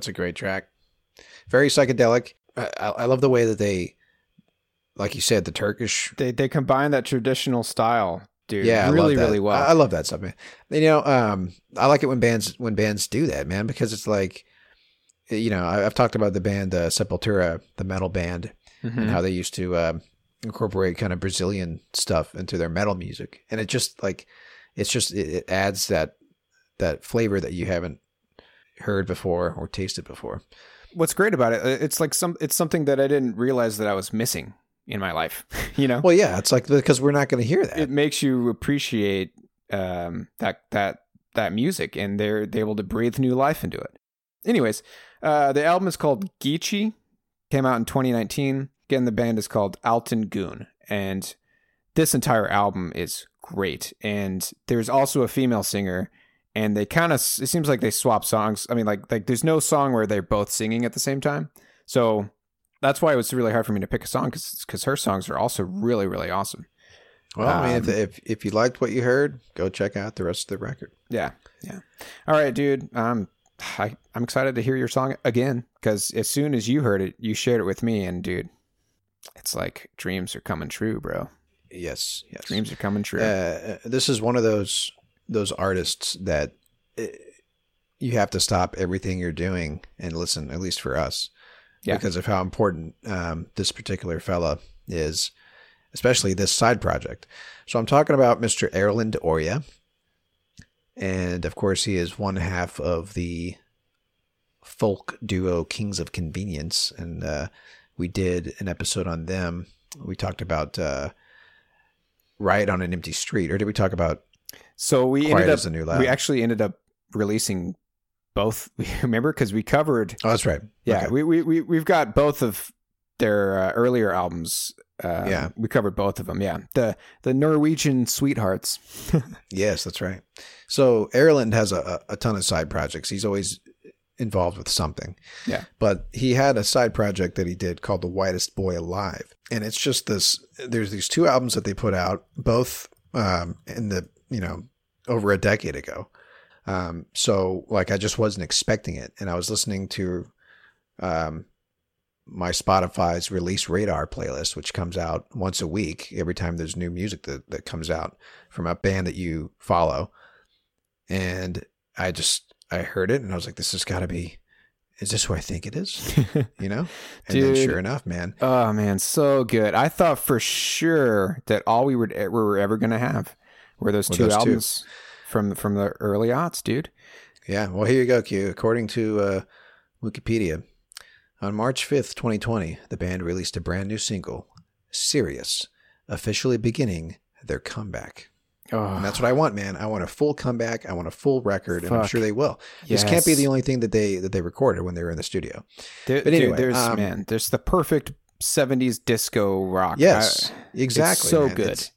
That's a great track. Very psychedelic. I, I love the way that they, like you said, the Turkish. They they combine that traditional style, dude. yeah, really, really well. I, I love that stuff, man. You know, um, I like it when bands when bands do that, man, because it's like, you know, I, I've talked about the band uh, Sepultura, the metal band, Mhm. and how they used to um, incorporate kind of Brazilian stuff into their metal music, and it just like, it's just it, it adds that that flavor that you haven't heard before or tasted before. What's great about it? uh, It's like some. It's something that I didn't realize that I was missing in my life. you know, Well, yeah, it's like because we're not going to hear that. it makes you appreciate um, that that that music, and they're they're able to breathe new life into it. Anyways, uh, the album is called Gece. Came out in 2019. Again, the band is called Altın Gün, and this entire album is great. And there's also a female singer, and they kind of it seems like they swap songs. I mean, like like there's no song where they're both singing at the same time. So that's why it was really hard for me to pick a song because her songs are also really really awesome. well, I mean, if, um, if if you liked what you heard, go check out the rest of the record. Yeah, yeah. All right, dude. Um, I I'm excited to hear your song again because as soon as you heard it, you shared it with me, and dude, it's like dreams are coming true, bro. Yes, yes. Dreams are coming true. Uh, this is one of those those artists that uh, you have to stop everything you're doing and listen. At least for us, Yeah. because of how important um, this particular fella is, especially this side project. So I'm talking about Mr. Erlend Øye, and of course he is one half of the folk duo Kings of Convenience, and uh, we did an episode on them. We talked about. Uh, Riot on an Empty Street, or did we talk about? So we Quiet ended up the New Loud. we actually ended up releasing both. Remember, because we covered Oh, that's right. Yeah, Okay. we, we we we've got both of their uh, earlier albums. Uh, Yeah. we covered both of them. Yeah, the the Norwegian Sweethearts. Yes, that's right. So Erlend has a, a a ton of side projects. He's always involved with something. Yeah. But he had a side project that he did called The Whitest Boy Alive. And it's just this there's these two albums that they put out, both um in the, you know, over a decade ago. Um so like I just wasn't expecting it. And I was listening to um my Spotify's release radar playlist, which comes out once a week every time there's new music that, that comes out from a band that you follow. And I just I heard it and I was like, this has gotta be is this who I think it is? You know? And then sure enough, man. oh man, so good. I thought for sure that all we were we were ever gonna have were those Were two those two. albums from from the early aughts, dude. Yeah. Well here you go, Q. According to uh, Wikipedia, on March fifth, twenty twenty, the band released a brand new single, Serious, officially beginning their comeback. Oh, And that's what I want, man. I want a full comeback. I want a full record, and I'm sure they will. This can't be the only thing that they that they recorded when they were in the studio. There- But dude, anyway, there's um, man, there's the perfect '70s disco rock. Yes, I- exactly. so man. good. It's-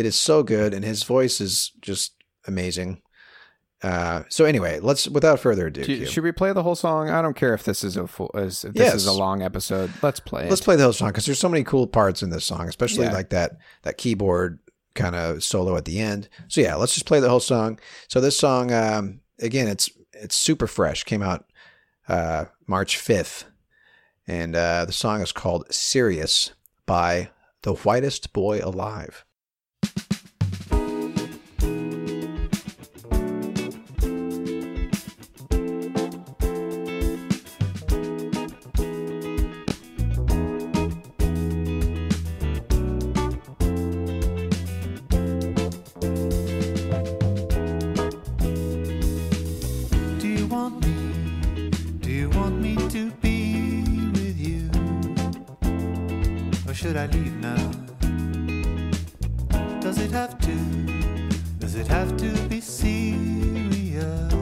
it is so good, and his voice is just amazing. Uh, so anyway, let's without further ado, Do- should we play the whole song? I don't care if this is a full, if this is a long episode. Let's play. it. let's play the whole song because there's so many cool parts in this song, especially Yeah. like that that keyboard kind of solo at the end. So yeah, let's just play the whole song. So this song, um, again, it's it's super fresh. Came out uh, March fifth, and uh, the song is called "Serious" by the Whitest Boy Alive. Should I leave now? Does it have to? Does it have to be serious?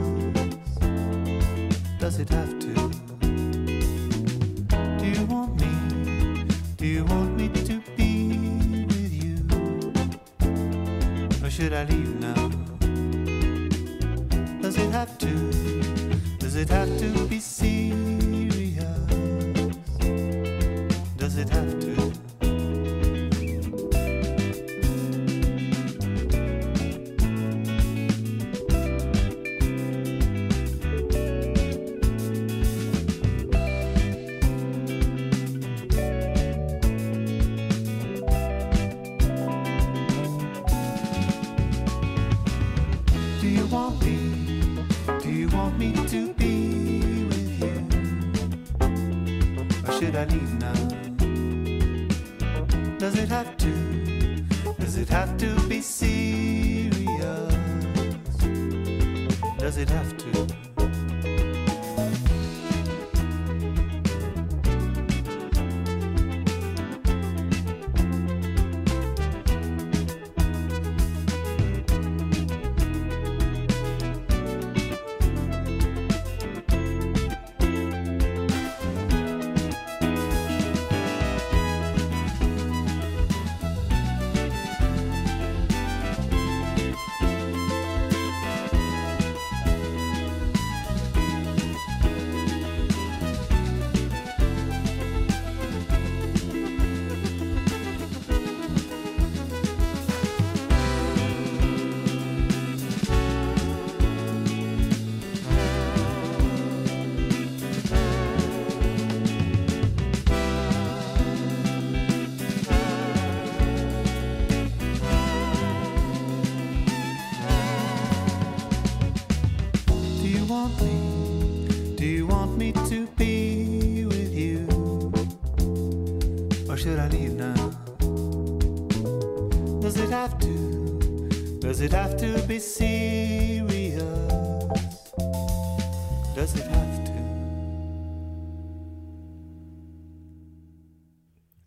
Does it have to? Do you want me? Do you want me to be with you? Or should I leave now? Does it have to? Does it have to be serious? Does it have to? Want me to be with you? Or should I leave now? Does it have to? Does it have to be serious? Does it have to?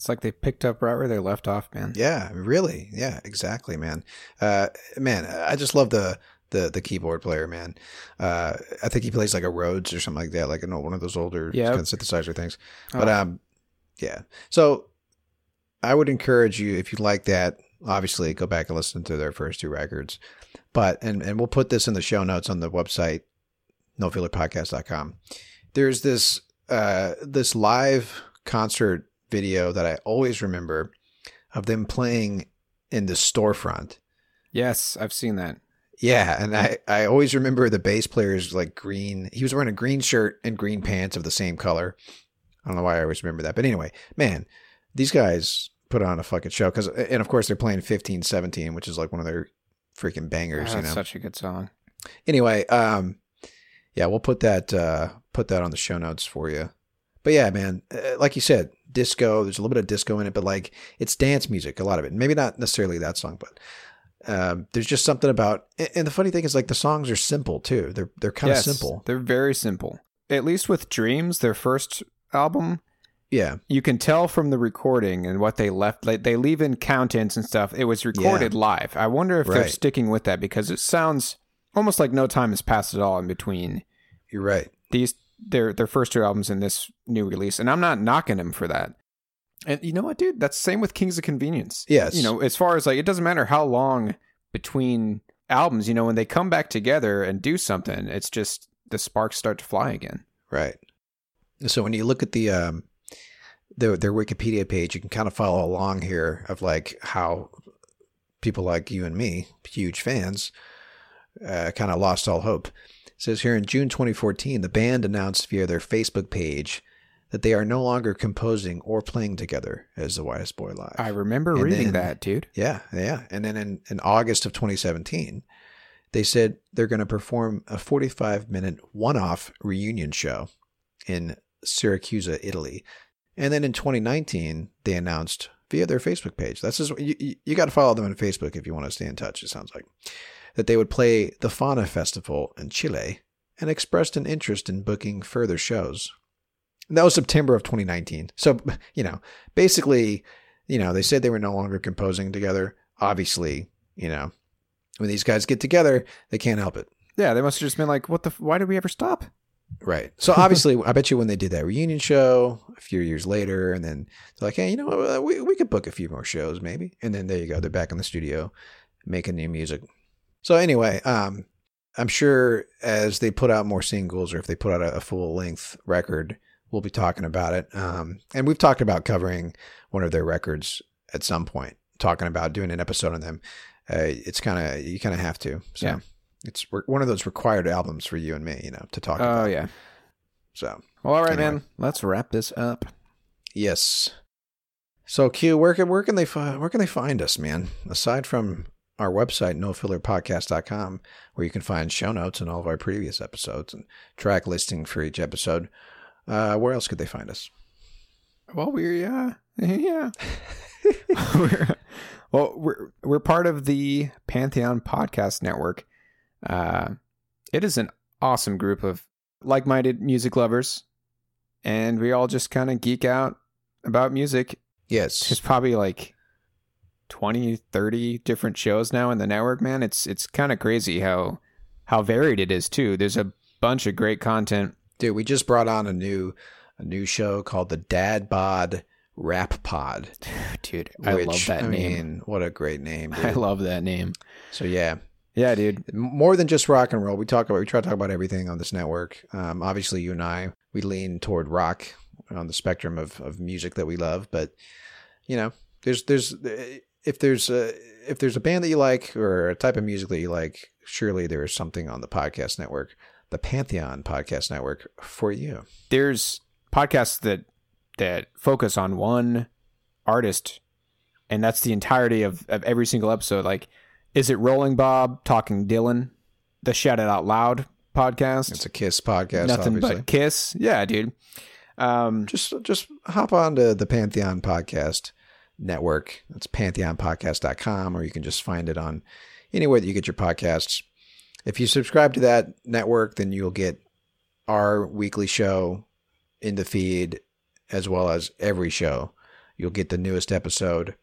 It's like they picked up right where they left off, man. Yeah, really. Yeah, exactly, man. Uh, man, I just love the the the keyboard player, man. Uh, I think he plays like a Rhodes or something like that, like a, one of those older Yep. kind of synthesizer things. But Oh. um, Yeah. So I would encourage you if you like that, obviously go back and listen to their first two records. But and and we'll put this in the show notes on the website nofillerpodcast.com. There's this uh this live concert video that I always remember of them playing in the storefront. Yes, I've seen that. Yeah, and I, I always remember the bass player's like green. He was wearing a green shirt and green pants of the same color. I don't know why I always remember that, but anyway, man, these guys put on a fucking show because, and of course they're playing 15, 17, which is like one of their freaking bangers. Oh, you that's know. such a good song. Anyway, um, yeah, we'll put that uh put that on the show notes for you. But yeah, man, uh, like you said, disco. There's a little bit of disco in it, but like it's dance music. A lot of it. Maybe not necessarily that song, but um, there's just something about. and- the funny thing is, like the songs are simple too. They're they're kind of Yes, simple. They're very simple. At least with Dreams, their first album, Yeah, you can tell from the recording and what they left. Like they leave in count-ins and stuff. It was recorded live. I wonder if they're sticking with that because it sounds almost like no time has passed at all in between you're right. these their their first two albums in this new release. And I'm not knocking them for that. And you know what, dude? That's the same with Kings of Convenience. Yes. You know, as far as like, it doesn't matter how long between albums. You know, when they come back together and do something, it's just the sparks start to fly again. Right. So when you look at the um their their Wikipedia page, you can kind of follow along here of like how people like you and me, huge fans, uh, kind of lost all hope. Says here in June 2014, the band announced via their Facebook page that they are no longer composing or playing together as the Whitest Boy Alive. I remember And reading then- that, dude. Yeah, yeah. And then in, in August of 2017, they said they're going to perform a 45 minute one off reunion show in Syracuse, Italy. And then in 2019, they announced via their Facebook page. That's just, you, you, you got to follow them on Facebook if you want to stay in touch, it sounds like. That they would play the Fauna Festival in Chile and expressed an interest in booking further shows. And that was September of 2019. So, you know, basically, you know, they said they were no longer composing together. Obviously, you know, when these guys get together, they can't help it. Yeah, they must have just been like, "What the? Why did we ever stop?" Right. So obviously, I bet you when they did that reunion show a few years later, and then they're like, hey, you know, what, we, we could book a few more shows maybe. And then there you go. They're back in the studio making new music. So anyway, um, I'm sure as they put out more singles or if they put out a, a full length record, we'll be talking about it. Um, and we've talked about covering one of their records at some point, talking about doing an episode on them. Uh, it's kind of, you kind of have to. So Yeah. it's re- one of those required albums for you and me, you know, to talk about. Oh yeah. So Well, all right, Anyway. man. Let's wrap this up. Yes. So Q, where can where can they fi- where can they find us, man? Aside from our website, nofillerpodcast.com, where you can find show notes and all of our previous episodes and track listing for each episode. Uh, where else could they find us? Well, we're uh, yeah. we're, well, we're we're part of the Pantheon Podcast Network. Uh, it is an awesome group of like-minded music lovers, and we all just kind of geek out about music. There's Yes. probably like 20, 30 different shows now in the network. Man, it's it's kind of crazy how how varied it is too. There's a bunch of great content. Dude, we just brought on a new a new show called the Dad Bod Rap Pod. Dude, I which, love that I name. mean, what a great name. I love that name. so yeah, Yeah, dude. more than just rock and roll. We talk about we try to talk about everything on this network. Um, obviously, you and I we lean toward rock on the spectrum of, of music that we love, but you know, there's there's if there's a if there's a band that you like or a type of music that you like, surely there is something on the podcast network, the Pantheon Podcast Network, for you. there's podcasts that that focus on one artist and that's the entirety of, of every single episode like is it rolling bob talking dylan the shout it out loud podcast It's a Kiss podcast, nothing obviously. but kiss yeah dude um just just hop on to the Pantheon Podcast Network. It's pantheonpodcast.com, or you can just find it on anywhere that you get your podcasts. If you subscribe to that network, then you'll get our weekly show in the feed as well as every show. You'll get the newest episode.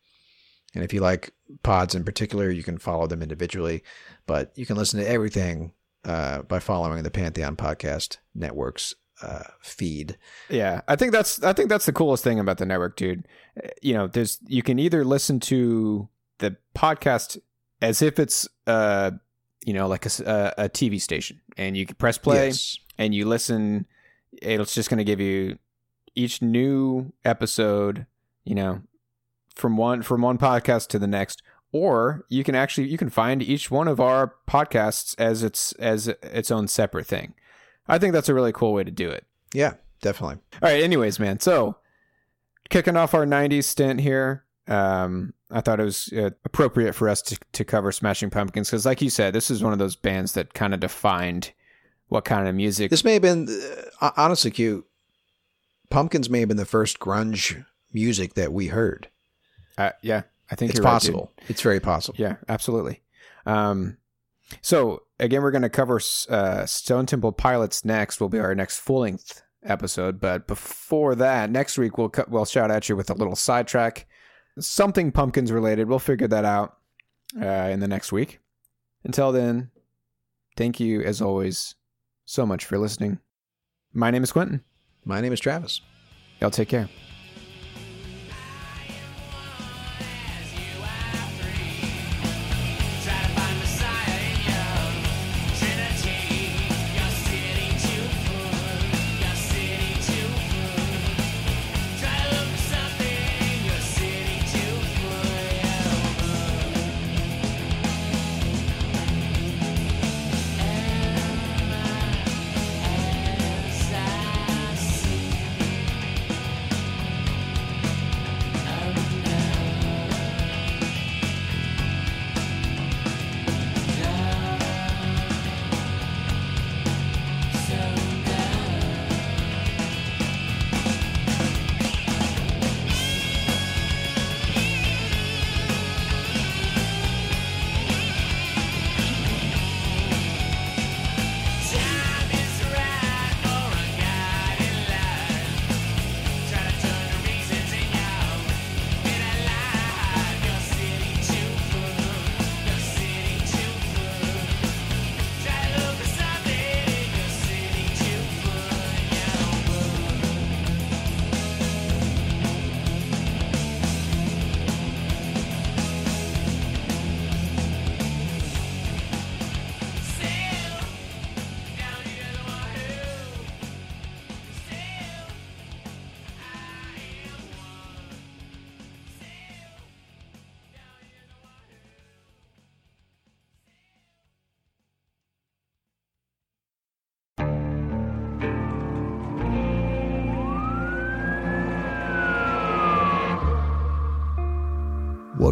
And if you like pods in particular, you can follow them individually, but you can listen to everything uh, by following the Pantheon Podcast Network's uh, feed. Yeah, I think that's I think that's the coolest thing about the network, dude. Uh, You know, there's you can either listen to the podcast as if it's uh you know like a, a- a TV station, and you can press play Yes. and you listen. It's just going to give you each new episode, you know, from one from one podcast to the next. Or you can actually you can find each one of our podcasts as its as its own separate thing. I think that's a really cool way to do it. Yeah, definitely. All right. Anyways, man. So kicking off our '90s stint here, um, I thought it was uh, appropriate for us to to cover Smashing Pumpkins because, like you said, this is one of those bands that kind of defined what kind of music. This may have been, uh, honestly, Q. Pumpkins may have been the first grunge music that we heard. uh, yeah, I think It's you're right, possible. it's very possible. Yeah, absolutely. Um, so again, we're going to cover uh, Stone Temple Pilots next. Will be our next full length episode. But before that, next week we'll cut, we'll shout at you with a little sidetrack, something pumpkins related. We'll figure that out uh, in the next week. Until then, thank you as always so much for listening. My name is Quentin. My name is Travis. Y'all take care.